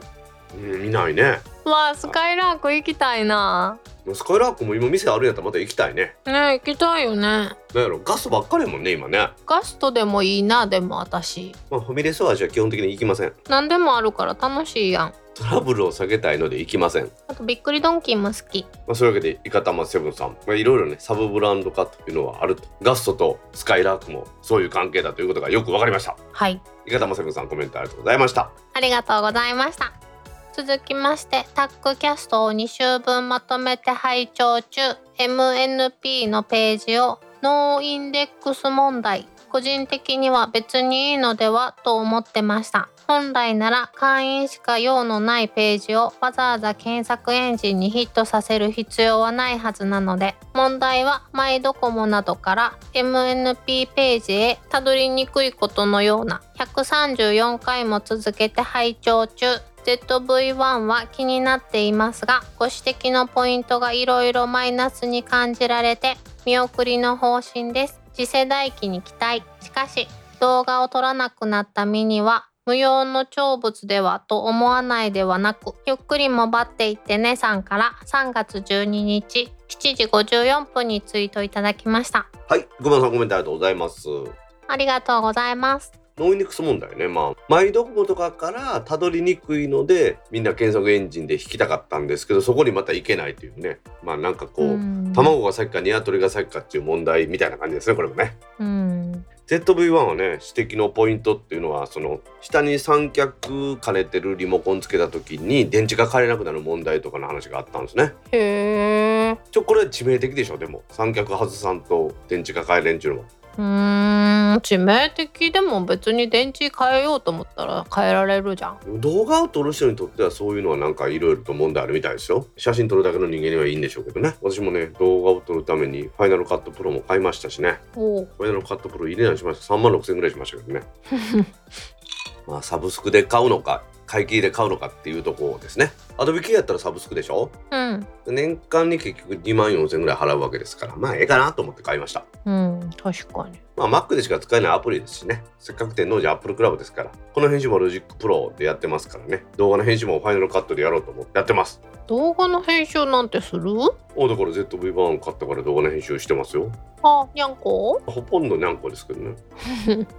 うん見ないね。わあスカイラーク行きたいな。スカイラークも今店あるんやったらまた行きたいね。ね行きたいよね。なんやろガストばっかりやもんね今ね、ガストでもいいなでも私。まあ、ファミレスはじゃ基本的に行きません。何でもあるから楽しいやん。トラブルを避けたいので行きません。あとびっくりドンキーも好き。まあ、そういうわけでイカタマセブンさん、まあ、いろいろねサブブランド化というのはあると。ガストとスカイラークもそういう関係だということがよくわかりました。はい。イカタマセブンさんコメントありがとうございました。ありがとうございました続きましてタックキャストを2週分まとめて拝聴中。MNP のページをノーインデックス問題。個人的には別にいいのではと思ってました。本来なら会員しか用のないページをわざわざ検索エンジンにヒットさせる必要はないはずなので問題はマイドコモなどから MNP ページへたどりにくいことのような134回も続けて拝聴中。ZV-1 は気になっていますがご指摘のポイントがいろいろマイナスに感じられて見送りの方針です。次世代機に期待。しかし動画を撮らなくなった身には無用の長物ではと思わないではなくゆっくりもばっていってねさんから3月12日7時54分にツイートいただきました。はいごまさんコメントありがとうございます。ありがとうございますノイニクス問題ね。まあマイドコモとかからたどりにくいのでみんな検索エンジンで引きたかったんですけどそこにまた行けないというね。まあなんかこう、うん。卵が先か鶏が先かっていう問題みたいな感じですねこれもね。うん。ZV-1 はね指摘のポイントっていうのはその下に三脚兼ねてるリモコンつけた時に電池が変えれなくなる問題とかの話があったんですね。へえちょこれ致命的でしょでも。三脚外さんと電池が変えれんちゅうのはうーん致命的でも別に電池変えようと思ったら変えられるじゃん。動画を撮る人にとってはそういうのはなんかいろいろと問題あるみたいですよ。写真撮るだけの人間にはいいんでしょうけどね。私もね動画を撮るためにファイナルカットプロも買いましたしね。ファイナルカットプロ入れないしました。3万6千ぐらいしましたけどね。まあサブスクで買うのか買い切りで買うのかっていうところですね。アドビ系やったらサブスクでしょ？うん。年間に結局2万4千ぐらい払うわけですからまあええかなと思って買いましたうん。確かに。まあ Mac でしか使えないアプリですしね。せっかく天王寺 Apple Club ですから。この編集も Logic Pro でやってますからね。動画の編集もファイナルカットでやろうと思ってやってます。動画の編集なんてする？おだから ZV 版買ったから動画の編集してますよ。あにゃんこ？ほとんどにゃんこですけどね。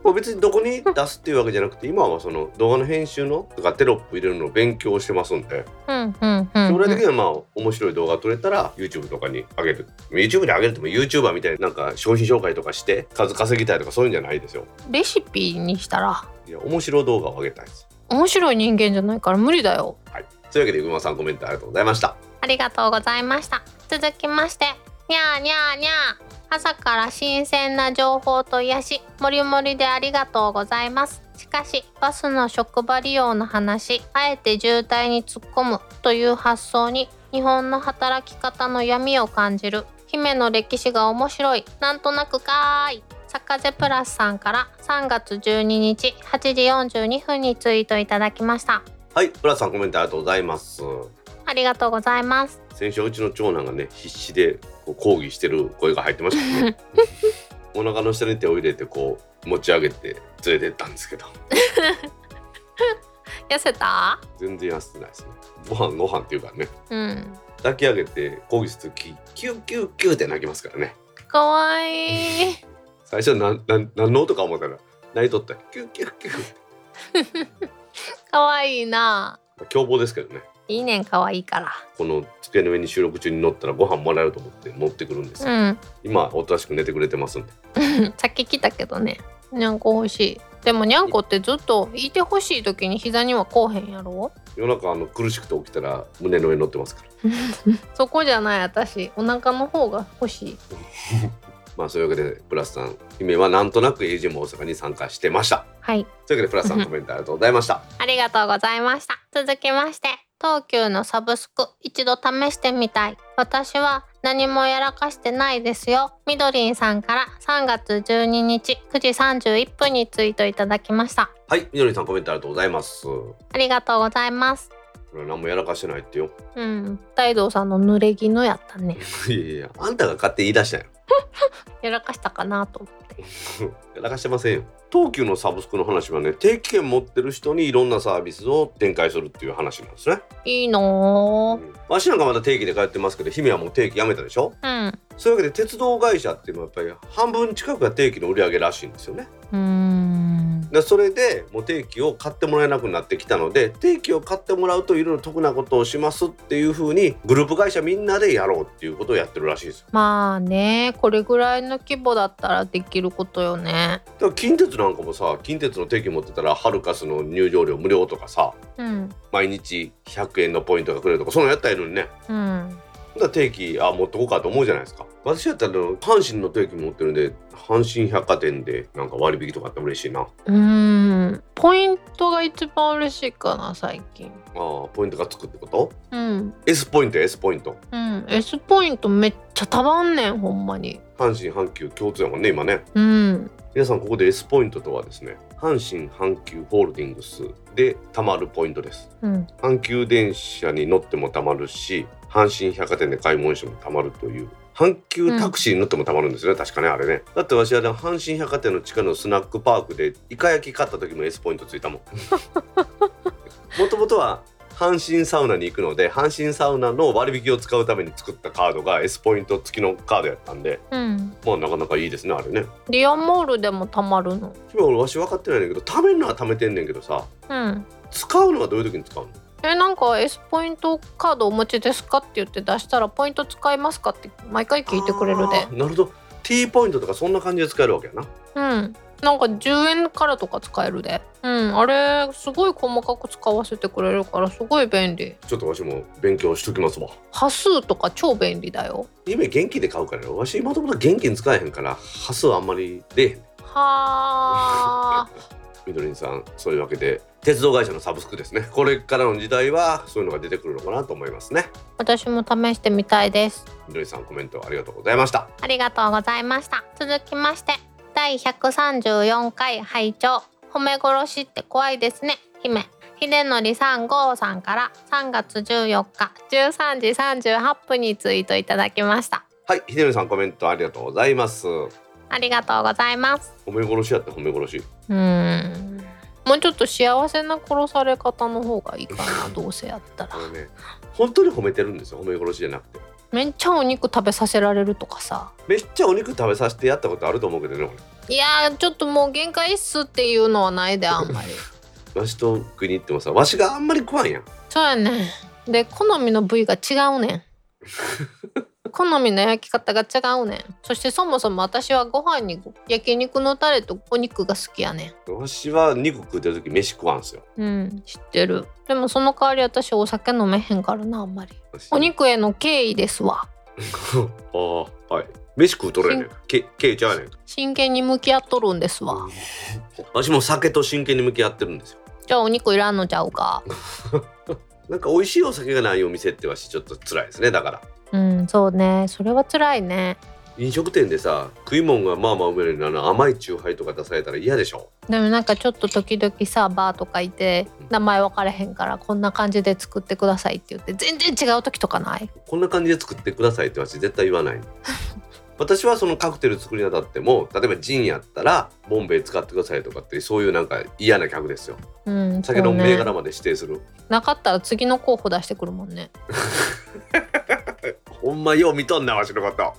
まあ別にどこに出すっていうわけじゃなくて今はその動画の編集のとかテロップ入れるのを勉強してますんで。うんうんうん、将来的にはまあ面白い動画撮れたら YouTube とかに上げる。YouTube に上げるっても YouTuber みたいになんか商品紹介とかして数稼ぎたいとかそういうんじゃないですよ。レシピにしたら？いや面白い動画を上げたいです面白い人間じゃないから無理だよ。はいというわけでうまさんコメントありがとうございました。ありがとうございました。続きましてにゃーにゃーにゃー。朝から新鮮な情報と癒しもりもりでありがとうございます。しかしバスの職場利用の話あえて渋滞に突っ込むという発想に日本の働き方の闇を感じる姫の歴史が面白いなんとなくかーい。サカゼプラスさんから3月12日8時42分にツイートいただきました。はいプラスさんコメントありがとうございます。ありがとうございます。先週うちの長男がね必死で抗議してる声が入ってましたね。お腹の下に手を入れてこう持ち上げて連れてったんですけど。痩せた？全然痩せてないですね。ご飯ご飯っていうかね。うん。抱き上げて抗議する時キューキューキューって泣きますからね。かわいい。最初なんなん何の音か思ったら泣いとった。キューキューキューか わいいな。凶暴ですけどね。いいねんかわいいから。この机の上に収録中に乗ったらご飯もらえると思って持ってくるんですよ、うん。今おとなしく寝てくれてますんで。さっき来たけどね。にゃんこ欲しい。でもにゃんこってずっといてほしい時に膝にはこうへんやろ？夜中あの苦しくて起きたら胸の上に乗ってますから。そこじゃない私。お腹の方が欲しい。まあそういうわけでプラスさん姫はなんとなく AG も大阪に参加してましたはい。というわけでプラスさんコメントありがとうございました。ありがとうございました。続きまして東急のサブスク一度試してみたい。私は何もやらかしてないですよ。みどりんさんから3月12日9時31分にツイートいただきました。はいみどりさんコメントありがとうございます。こありがとうございます。れは何もやらかしてないってよ。うん。大道さんの濡れ衣やったね。いやいやあんたが勝手に言い出したよ。やらかしたかなと思って。やらかしてませんよ東急のサブスクの話はね定期券持ってる人にいろんなサービスを展開するっていう話なんですね、いいのわしなんかまだ定期で通ってますけど姫はもう定期やめたでしょ？ーうんそういうわけで鉄道会社っていうのはやっぱり半分近くが定期の売り上げらしいんですよね。うーん。でそれでもう定期を買ってもらえなくなってきたので定期を買ってもらうといろいろ得なことをしますっていう風にグループ会社みんなでやろうっていうことをやってるらしいですよ。まあねこれぐらいの規模だったらできることよね。だから近鉄なんかもさ近鉄の定期持ってたらハルカスの入場料無料とかさうん毎日100円のポイントがくれるとかそんなんやったらいいのにねうんだ定期あ持っとこうかと思うじゃないですか。私やったら阪神の定期持ってるんで阪神百貨店でなんか割引とかあったら嬉しいな。あうーん。ポイントが一番嬉しいかな最近。あポイントがつくってこと？うん。S ポイント S ポイント。うん。S ポイントめっちゃたまんねんほんまに。阪神阪急共通やもんね今ね。うん。皆さんここで S ポイントとはですね阪神阪急ホールディングスで貯まるポイントです。うん。阪急電車に乗っても貯まるし阪神百貨店で買い物しても貯まるという。阪急タクシーに乗ってもたまるんですよね、確かねあれね。だってわしはね阪神百貨店の地下のスナックパークでイカ焼き買った時も S ポイントついたもん。もともとは阪神サウナに行くので阪神サウナの割引を使うために作ったカードが S ポイント付きのカードやったんで。うん。まあなかなかいいですねあれね。リアンモールでもたまるの？今俺わし分かってないんだけど貯めるのは貯めてんねんけどさうん。使うのはどういう時に使うの？えなんか S ポイントカードお持ちですかって言って出したらポイント使いますかって毎回聞いてくれるで。なるほど。T ポイントとかそんな感じで使えるわけやな。うん。なんか10円からとか使えるで。うん。あれすごい細かく使わせてくれるからすごい便利。ちょっとわしも勉強しときますわ。端数とか超便利だよ。夢元気で買うからよ。わし今ともと現金使えへんから端数あんまり出えへん。はあ みどりんさんそういうわけで鉄道会社のサブスクですね。これからの時代はそういうのが出てくるのかなと思いますね。私も試してみたいです。みどりんさんコメントありがとうございました。ありがとうございました。続きまして第134回拝聴。褒め殺しって怖いですね。姫。秀則さん郷さんから3月14日13時38分にツイートいただきました。はいひでるさんコメントありがとうございます。ありがとうございます。褒め殺しやった褒め殺し。うーんもうちょっと幸せな殺され方の方がいいかなどうせやったら。ね本当に褒めてるんですよ褒め殺しじゃなくて。めっちゃお肉食べさせられるとかさ。めっちゃお肉食べさせてやったことあると思うけどねいやーちょっともう限界っすっていうのはないであんまり。俺 わしと食いに行ってもさわしがあんまり食わんやん。そうやねん。で好みの部位が違うねん 好みの焼き方が違うねん。そしてそもそも私はご飯に焼肉のタレとお肉が好きやねわしは肉食ってる時飯食わんすよ。んうん知ってる。でもその代わり私お酒飲めへんからなあんまり。私。お肉への敬意ですわ。ああはい。飯食うとるやねん。けけいちゃうやねん。真剣に向き合っとるんですわ。わしも酒と真剣に向き合ってるんですよ。じゃあお肉いらんのちゃうか。なんか美味しいお酒がないお店ってわしちょっと辛いですねだからうんそうね。それは辛いね。飲食店でさ食い物がまあまあうめるのにあの甘いチューハイとか出されたら嫌でしょ？でもなんかちょっと時々さバーとかいて名前分からへんからこんな感じで作ってくださいって言って全然違う時とかない？こんな感じで作ってくださいってわし絶対言わない 私はそのカクテル作りにあたっても例えばジンやったらボンベイ使ってくださいとかってそういうなんか嫌な客ですよ。うん酒の銘柄まで指定する、なかったら次の候補出してくるもんね ほんまよう見とんなわしのこと。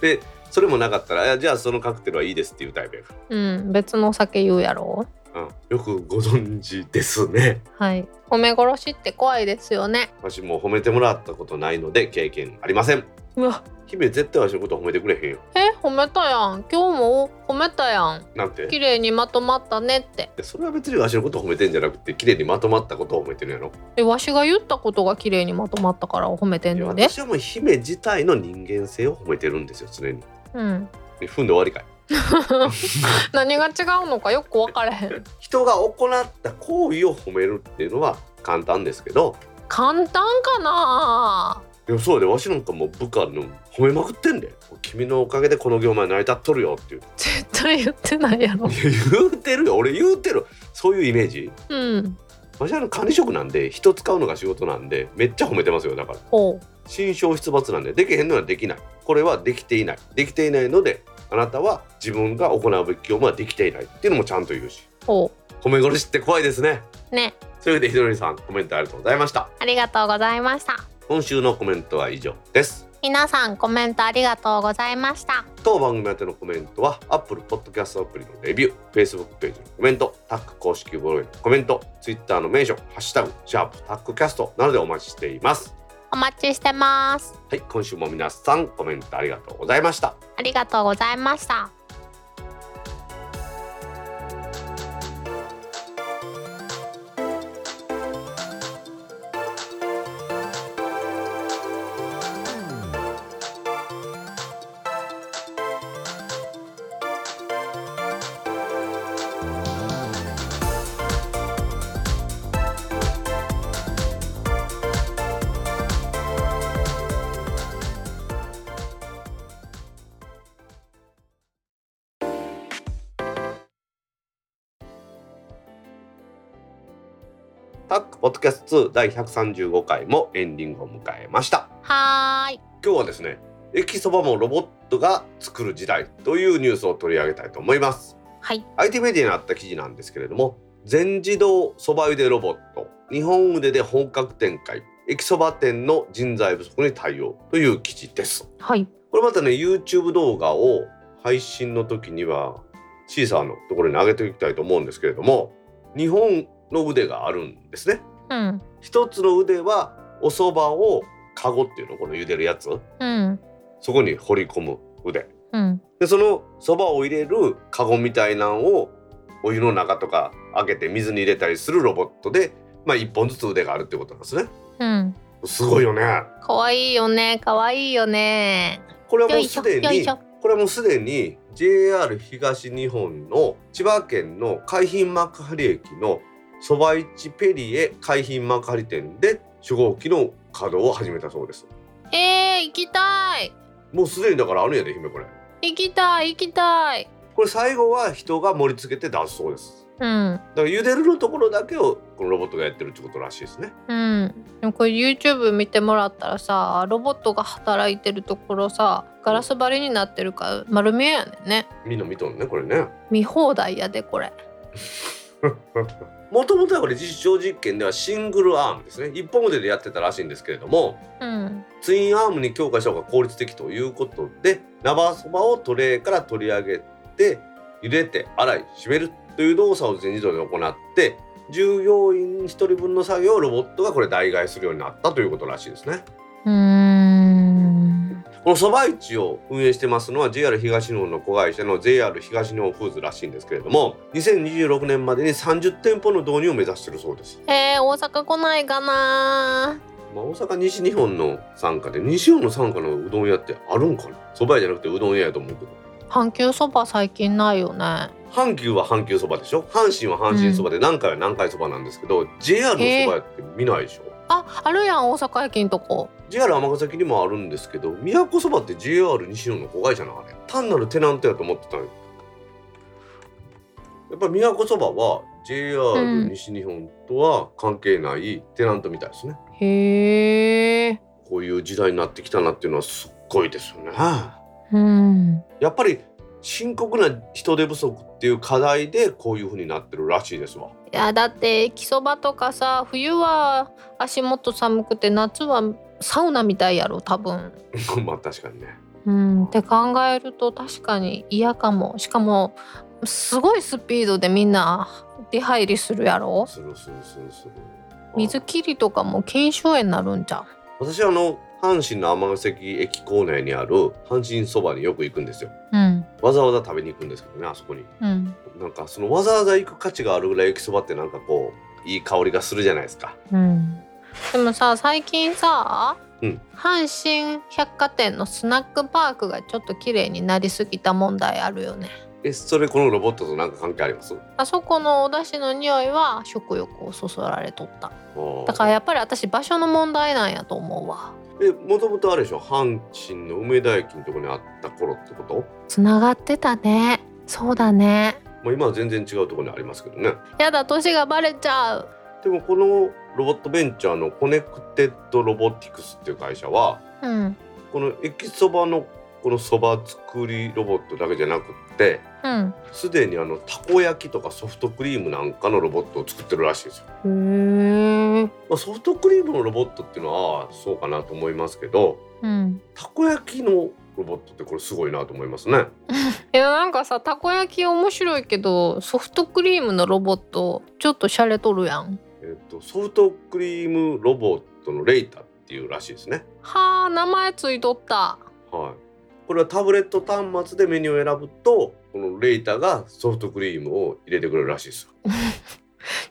でそれもなかったらじゃあそのカクテルはいいですっていうタイプや。かうん別のお酒言うやろ？ら、うん、よくご存知ですね。はい。褒め殺しって怖いですよね。わしも褒めてもらったことないので経験ありません。うわ姫絶対わしのこと褒めてくれへんよ。え褒めたやん。今日も褒めたやん。なんて？綺麗にまとまったねって。でそれは別にわしのこと褒めてんじゃなくて綺麗にまとまったことを褒めてるやろ。えわしが言ったことが綺麗にまとまったから褒めてんいやので私はもう姫自体の人間性を褒めてるんですよ常に。うん。で踏んで終わりかい。何が違うのかよく分からへん。人が行った行為を褒めるっていうのは簡単ですけど。簡単かなでもそうでわしなんかもう部下の褒めまくってんで君のおかげでこの業界成り立っとるよっていう。絶対言ってないやろ。言うてるよ。俺言うてる。そういうイメージ。うん。わしあの管理職なんで人使うのが仕事なんでめっちゃ褒めてますよ。だから。ほう。心象出没なんでできへんのはできない。これはできていない。できていないのであなたは自分が行うべき業務はできていない。っていうのもちゃんと言うし。ほ褒め殺しって怖いですね。うね。それでひどりさんコメントありがとうございました。ありがとうございました。今週のコメントは以上です皆さんコメントありがとうございました。当番組宛てのコメントは Apple Podcast アプリのレビュー Facebook ページのコメントタック公式ブログへのコメント Twitter のメンション「ハッシュタグシャープタックキャスト」などでお待ちしています。お待ちしてます。はい今週も皆さんコメントありがとうございました。ありがとうございましたポッドキャスト2第135回もエンディングを迎えました。はーい。今日はですね駅そばもロボットが作る時代というニュースを取り上げたいと思います。はい。IT メディアにあった記事なんですけれども全自動そば茹でロボット日本腕で本格展開駅そば店の人材不足に対応という記事です。はい。これまたね YouTube 動画を配信の時にはシーサーのところに上げていきたいと思うんですけれども2本の腕があるんですねうん。一つの腕はお蕎麦をカゴっていうのこの茹でるやつうん。そこに掘り込む腕うん。でその蕎麦を入れるカゴみたいなんをお湯の中とか開けて水に入れたりするロボットでまあ一本ずつ腕があるってことなんですねうん。すごいよねかわいいよね。かわいいよね。これはもう。すでに。これはもうすでに JR 東日本の千葉県の海浜幕張駅のそば市ペリエ海浜幕張店で初号機の稼働を始めたそうですえー、行きたい。もうすでにだからあるんやで姫これ行きたい。行きたい。これ最後は人が盛り付けて出すそうですうん。だから茹でるのところだけをこのロボットがやってるってことらしいですねうん、でもこれ YouTube 見てもらったらさロボットが働いてるところさガラス張りになってるから丸見えやねんねみんな見とんねこれね見放題やでこれ もともとはこれ実証実験ではシングルアームですね。一本腕でやってたらしいんですけれどもうん。ツインアームに強化した方が効率的ということで生そばをトレーから取り上げて茹でて洗い締めるという動作を全自動で行って従業員1人分の作業をロボットがこれ代替するようになったということらしいですね。うーんこのそば市を運営してますのは JR 東日本の子会社の JR 東日本フーズらしいんですけれども2026年までに30店舗の導入を目指しているそうです。えー、大阪来ないかな。まあ、大阪西日本の傘下で西日本の傘下のうどん屋ってあるんかな？そば屋じゃなくてうどん屋やと思うけど。阪急そば最近ないよね。阪急は阪急そばでしょ？阪神は阪神そばで南海は南海そばなんですけど、JR のそば屋って見ないでしょ？ああるやん大阪駅んとこ。JR 尼崎にもあるんですけど都そばって JR 西日本の子会社なのあれ単なるテナントやと思ってたんよ。やっぱり都そばは JR 西日本とは関係ないテナントみたいですね、へえ。こういう時代になってきたなっていうのはすっごいですよね。うん。やっぱり深刻な人手不足っていう課題でこういう風になってるらしいですわいやだって駅そばとかさ冬は足元寒くて夏はサウナみたいやろ多分。まあ確かにね。うん、って考えると確かに嫌かも。しかもすごいスピードでみんな出入りするやろ？するするするする。水切りとかも腱鞘炎になるんじゃん。私はあの阪神の尼崎駅構内にある阪神そばによく行くんですよ。うん。わざわざ食べに行くんですけどねあそこに。うんなんかそのわざわざ行く価値があるぐらい駅そばってなんかこういい香りがするじゃないですか。うん。でもさ最近さ、うん。阪神百貨店のスナックパークがちょっと綺麗になりすぎた問題あるよね。えそれこのロボットとなんか関係あります？あそこのお出汁の匂いは食欲をそそられとった。あだからやっぱり私場所の問題なんやと思うわ。えもともとあれでしょ？阪神の梅田駅のところにあった頃ってこと？つながってたね。そうだねまあ今は全然違うところにありますけどね。やだ年がバレちゃう。でもこのロボットベンチャーのコネクテッドロボティクスっていう会社はうん。この駅そばのこのそば作りロボットだけじゃなくってうん。すでにあのたこ焼きとかソフトクリームなんかのロボットを作ってるらしいですよ。まあ、ソフトクリームのロボットっていうのはそうかなと思いますけどうん。たこ焼きのロボットってこれすごいなと思いますね。いやなんかさたこ焼き面白いけどソフトクリームのロボットちょっと洒落とるやんえっとソフトクリームロボットのレイタっていうらしいですね。はあ名前ついとったはい。これはタブレット端末でメニューを選ぶとこのレイタがソフトクリームを入れてくれるらしいですよ。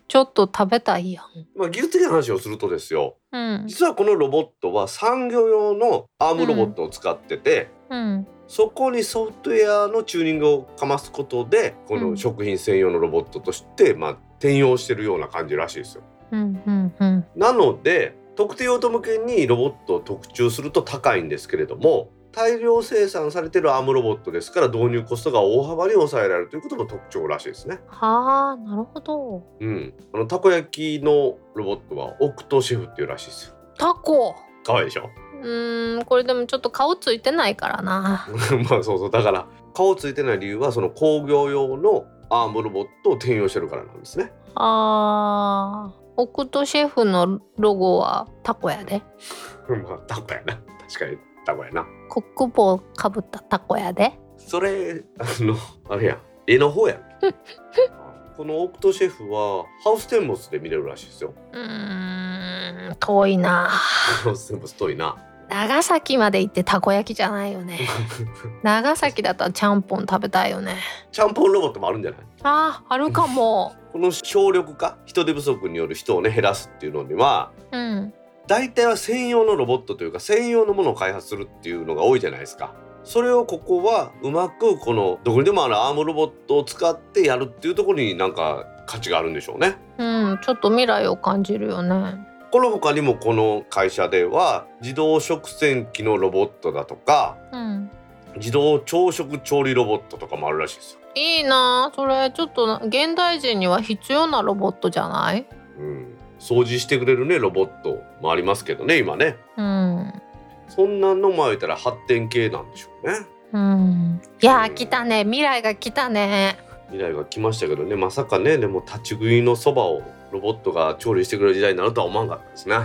ちょっと食べたいやん。まあ技術的な話をするとですよ。うん。実はこのロボットは産業用のアームロボットを使ってて、うん。そこにソフトウェアのチューニングをかますことでこうん。の食品専用のロボットとして、まあ、転用してるような感じらしいですよ。うんうんうん。なので特定用途向けにロボットを特注すると高いんですけれども大量生産されてるアームロボットですから導入コストが大幅に抑えられるということも特徴らしいですね。はあなるほど。うん、あのたこ焼きのロボットはオクトシェフっていうらしいですよ。タコ？可愛いでしょ？うーんこれでもちょっと顔ついてないからな。まあそうそうだから顔ついてない理由はその工業用のアームロボットを転用してるからなんですね。あー。オクトシェフのロゴはタコやで。まあタコやな。確かにタコやな。コック帽かぶったタコやでそれあのあれやん絵の方やん。このオクトシェフはハウステンボスで見れるらしいですよ。うーん遠いなハウステンボス遠いな。長崎まで行ってたこ焼きじゃないよね 長崎だったらちゃんぽん食べたいよねちゃんぽんロボットもあるんじゃない？あーあるかも この省力化人手不足による人をね減らすっていうのにはうん大体は専用のロボットというか専用のものを開発するっていうのが多いじゃないですか。それをここはうまくこのどこにでもあるアームロボットを使ってやるっていうところになんか価値があるんでしょうね。うんちょっと未来を感じるよねこの他にもこの会社では自動食洗機のロボットだとかうん自動朝食調理ロボットとかもあるらしいですよ。いいなあそれちょっと現代人には必要なロボットじゃない？うん、掃除してくれるねロボットもありますけどね今ね。うん。そんなんのも言ったら発展系なんでしょうね。うん。いやー来たね。未来が来たね。未来が来ましたけどね。まさかねでも立ち食いのそばをロボットが調理してくれる時代になるとは思わなかったですね。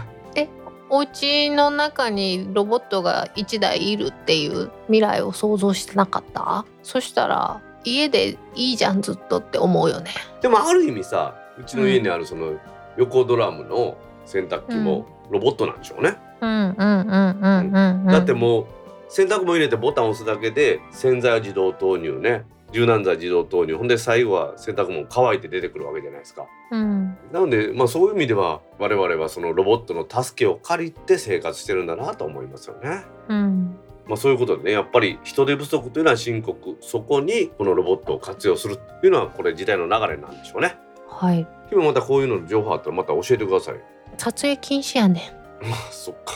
お家の中にロボットが1台いるっていう未来を想像してなかった？そしたら家でいいじゃんずっとって思うよね。でもある意味さうちの家にあるその横ドラムの洗濯機もロボットなんでしょうね。うんうんうんうんうんうんだってもう洗濯物入れてボタンを押すだけで洗剤は自動投入ね柔軟剤自動投入ほんで最後は洗濯物乾いて出てくるわけじゃないですか。うんなのでまあそういう意味では我々はそのロボットの助けを借りて生活してるんだなと思いますよね。うんまあそういうことでねやっぱり人手不足というのは深刻そこにこのロボットを活用するっていうのはこれ時代の流れなんでしょうね。はい君もまたこういうのの情報あったらまた教えてください。撮影禁止やねまあ そっか。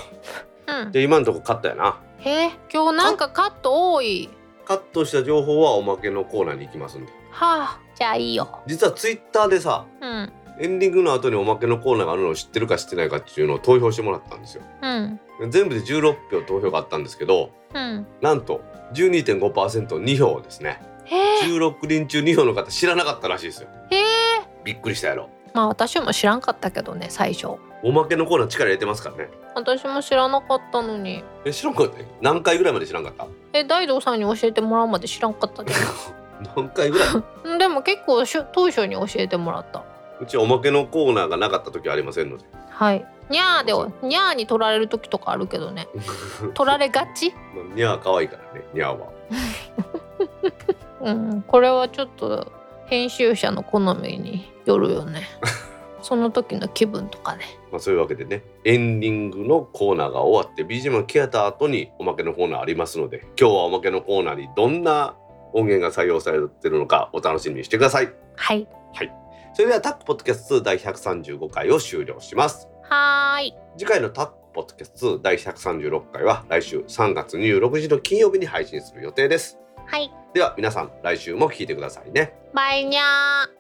んうんで今のとこカットやな。へえ今日なんかカット多いカットした情報はおまけのコーナーに行きますんで。はあじゃあいいよ実はツイッターでさうんエンディングの後におまけのコーナーがあるのを知ってるか知ってないかっていうのを投票してもらったんですよ。うん全部で16票投票があったんですけどうんなんと 12.5%2 票ですね。へえ16人中2票の方知らなかったらしいですよ。へえびっくりしたやろ。まあ私も知らんかったけどね最初。おまけのコーナー力入れてますからね。私も知らなかったのに。え知らんかった？何回ぐらいまで知らんかった？え大道さんに教えてもらうまで知らんかったで。何回ぐらい？う んでも結構しゅ当初に教えてもらった。うちおまけのコーナーがなかった時はありませんので。はい。にゃーではにゃーに取られる時とかあるけどね。取られがち？まあニャー可愛いからねニャーは。うんこれはちょっと編集者の好みによるよね その時の気分とかねまあそういうわけでねエンディングのコーナーが終わって BGM が消えた後におまけのコーナーありますので今日はおまけのコーナーにどんな音源が採用されてるのかお楽しみにしてください。はいそれではタックポッドキャスト2第135回を終了します。はーい次回のタックポッドキャスト2第136回は来週3月26日の金曜日に配信する予定です。はいでは皆さん来週も聞いてくださいね。バイにゃー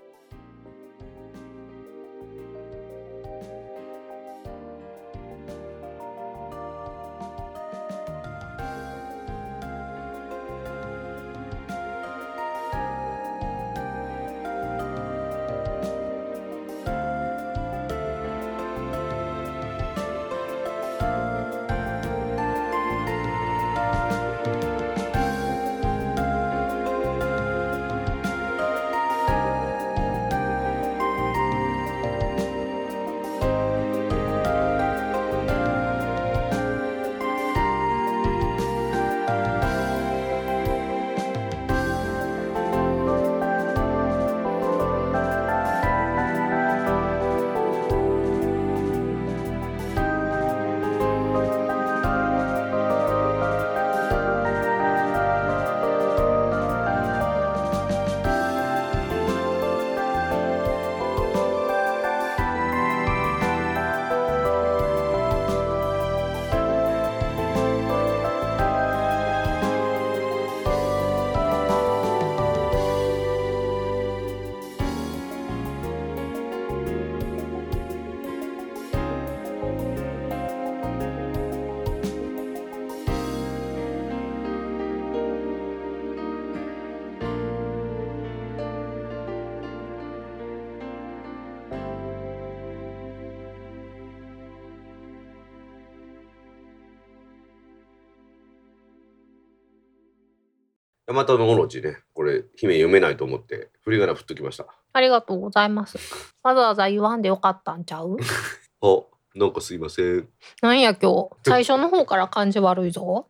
大和のオロチねこれ姫読めないと思って振り仮名振っときましたありがとうございます。わざわざ言わんでよかったんちゃう？あなんかすいませんなんや今日？最初の方から感じ悪いぞ。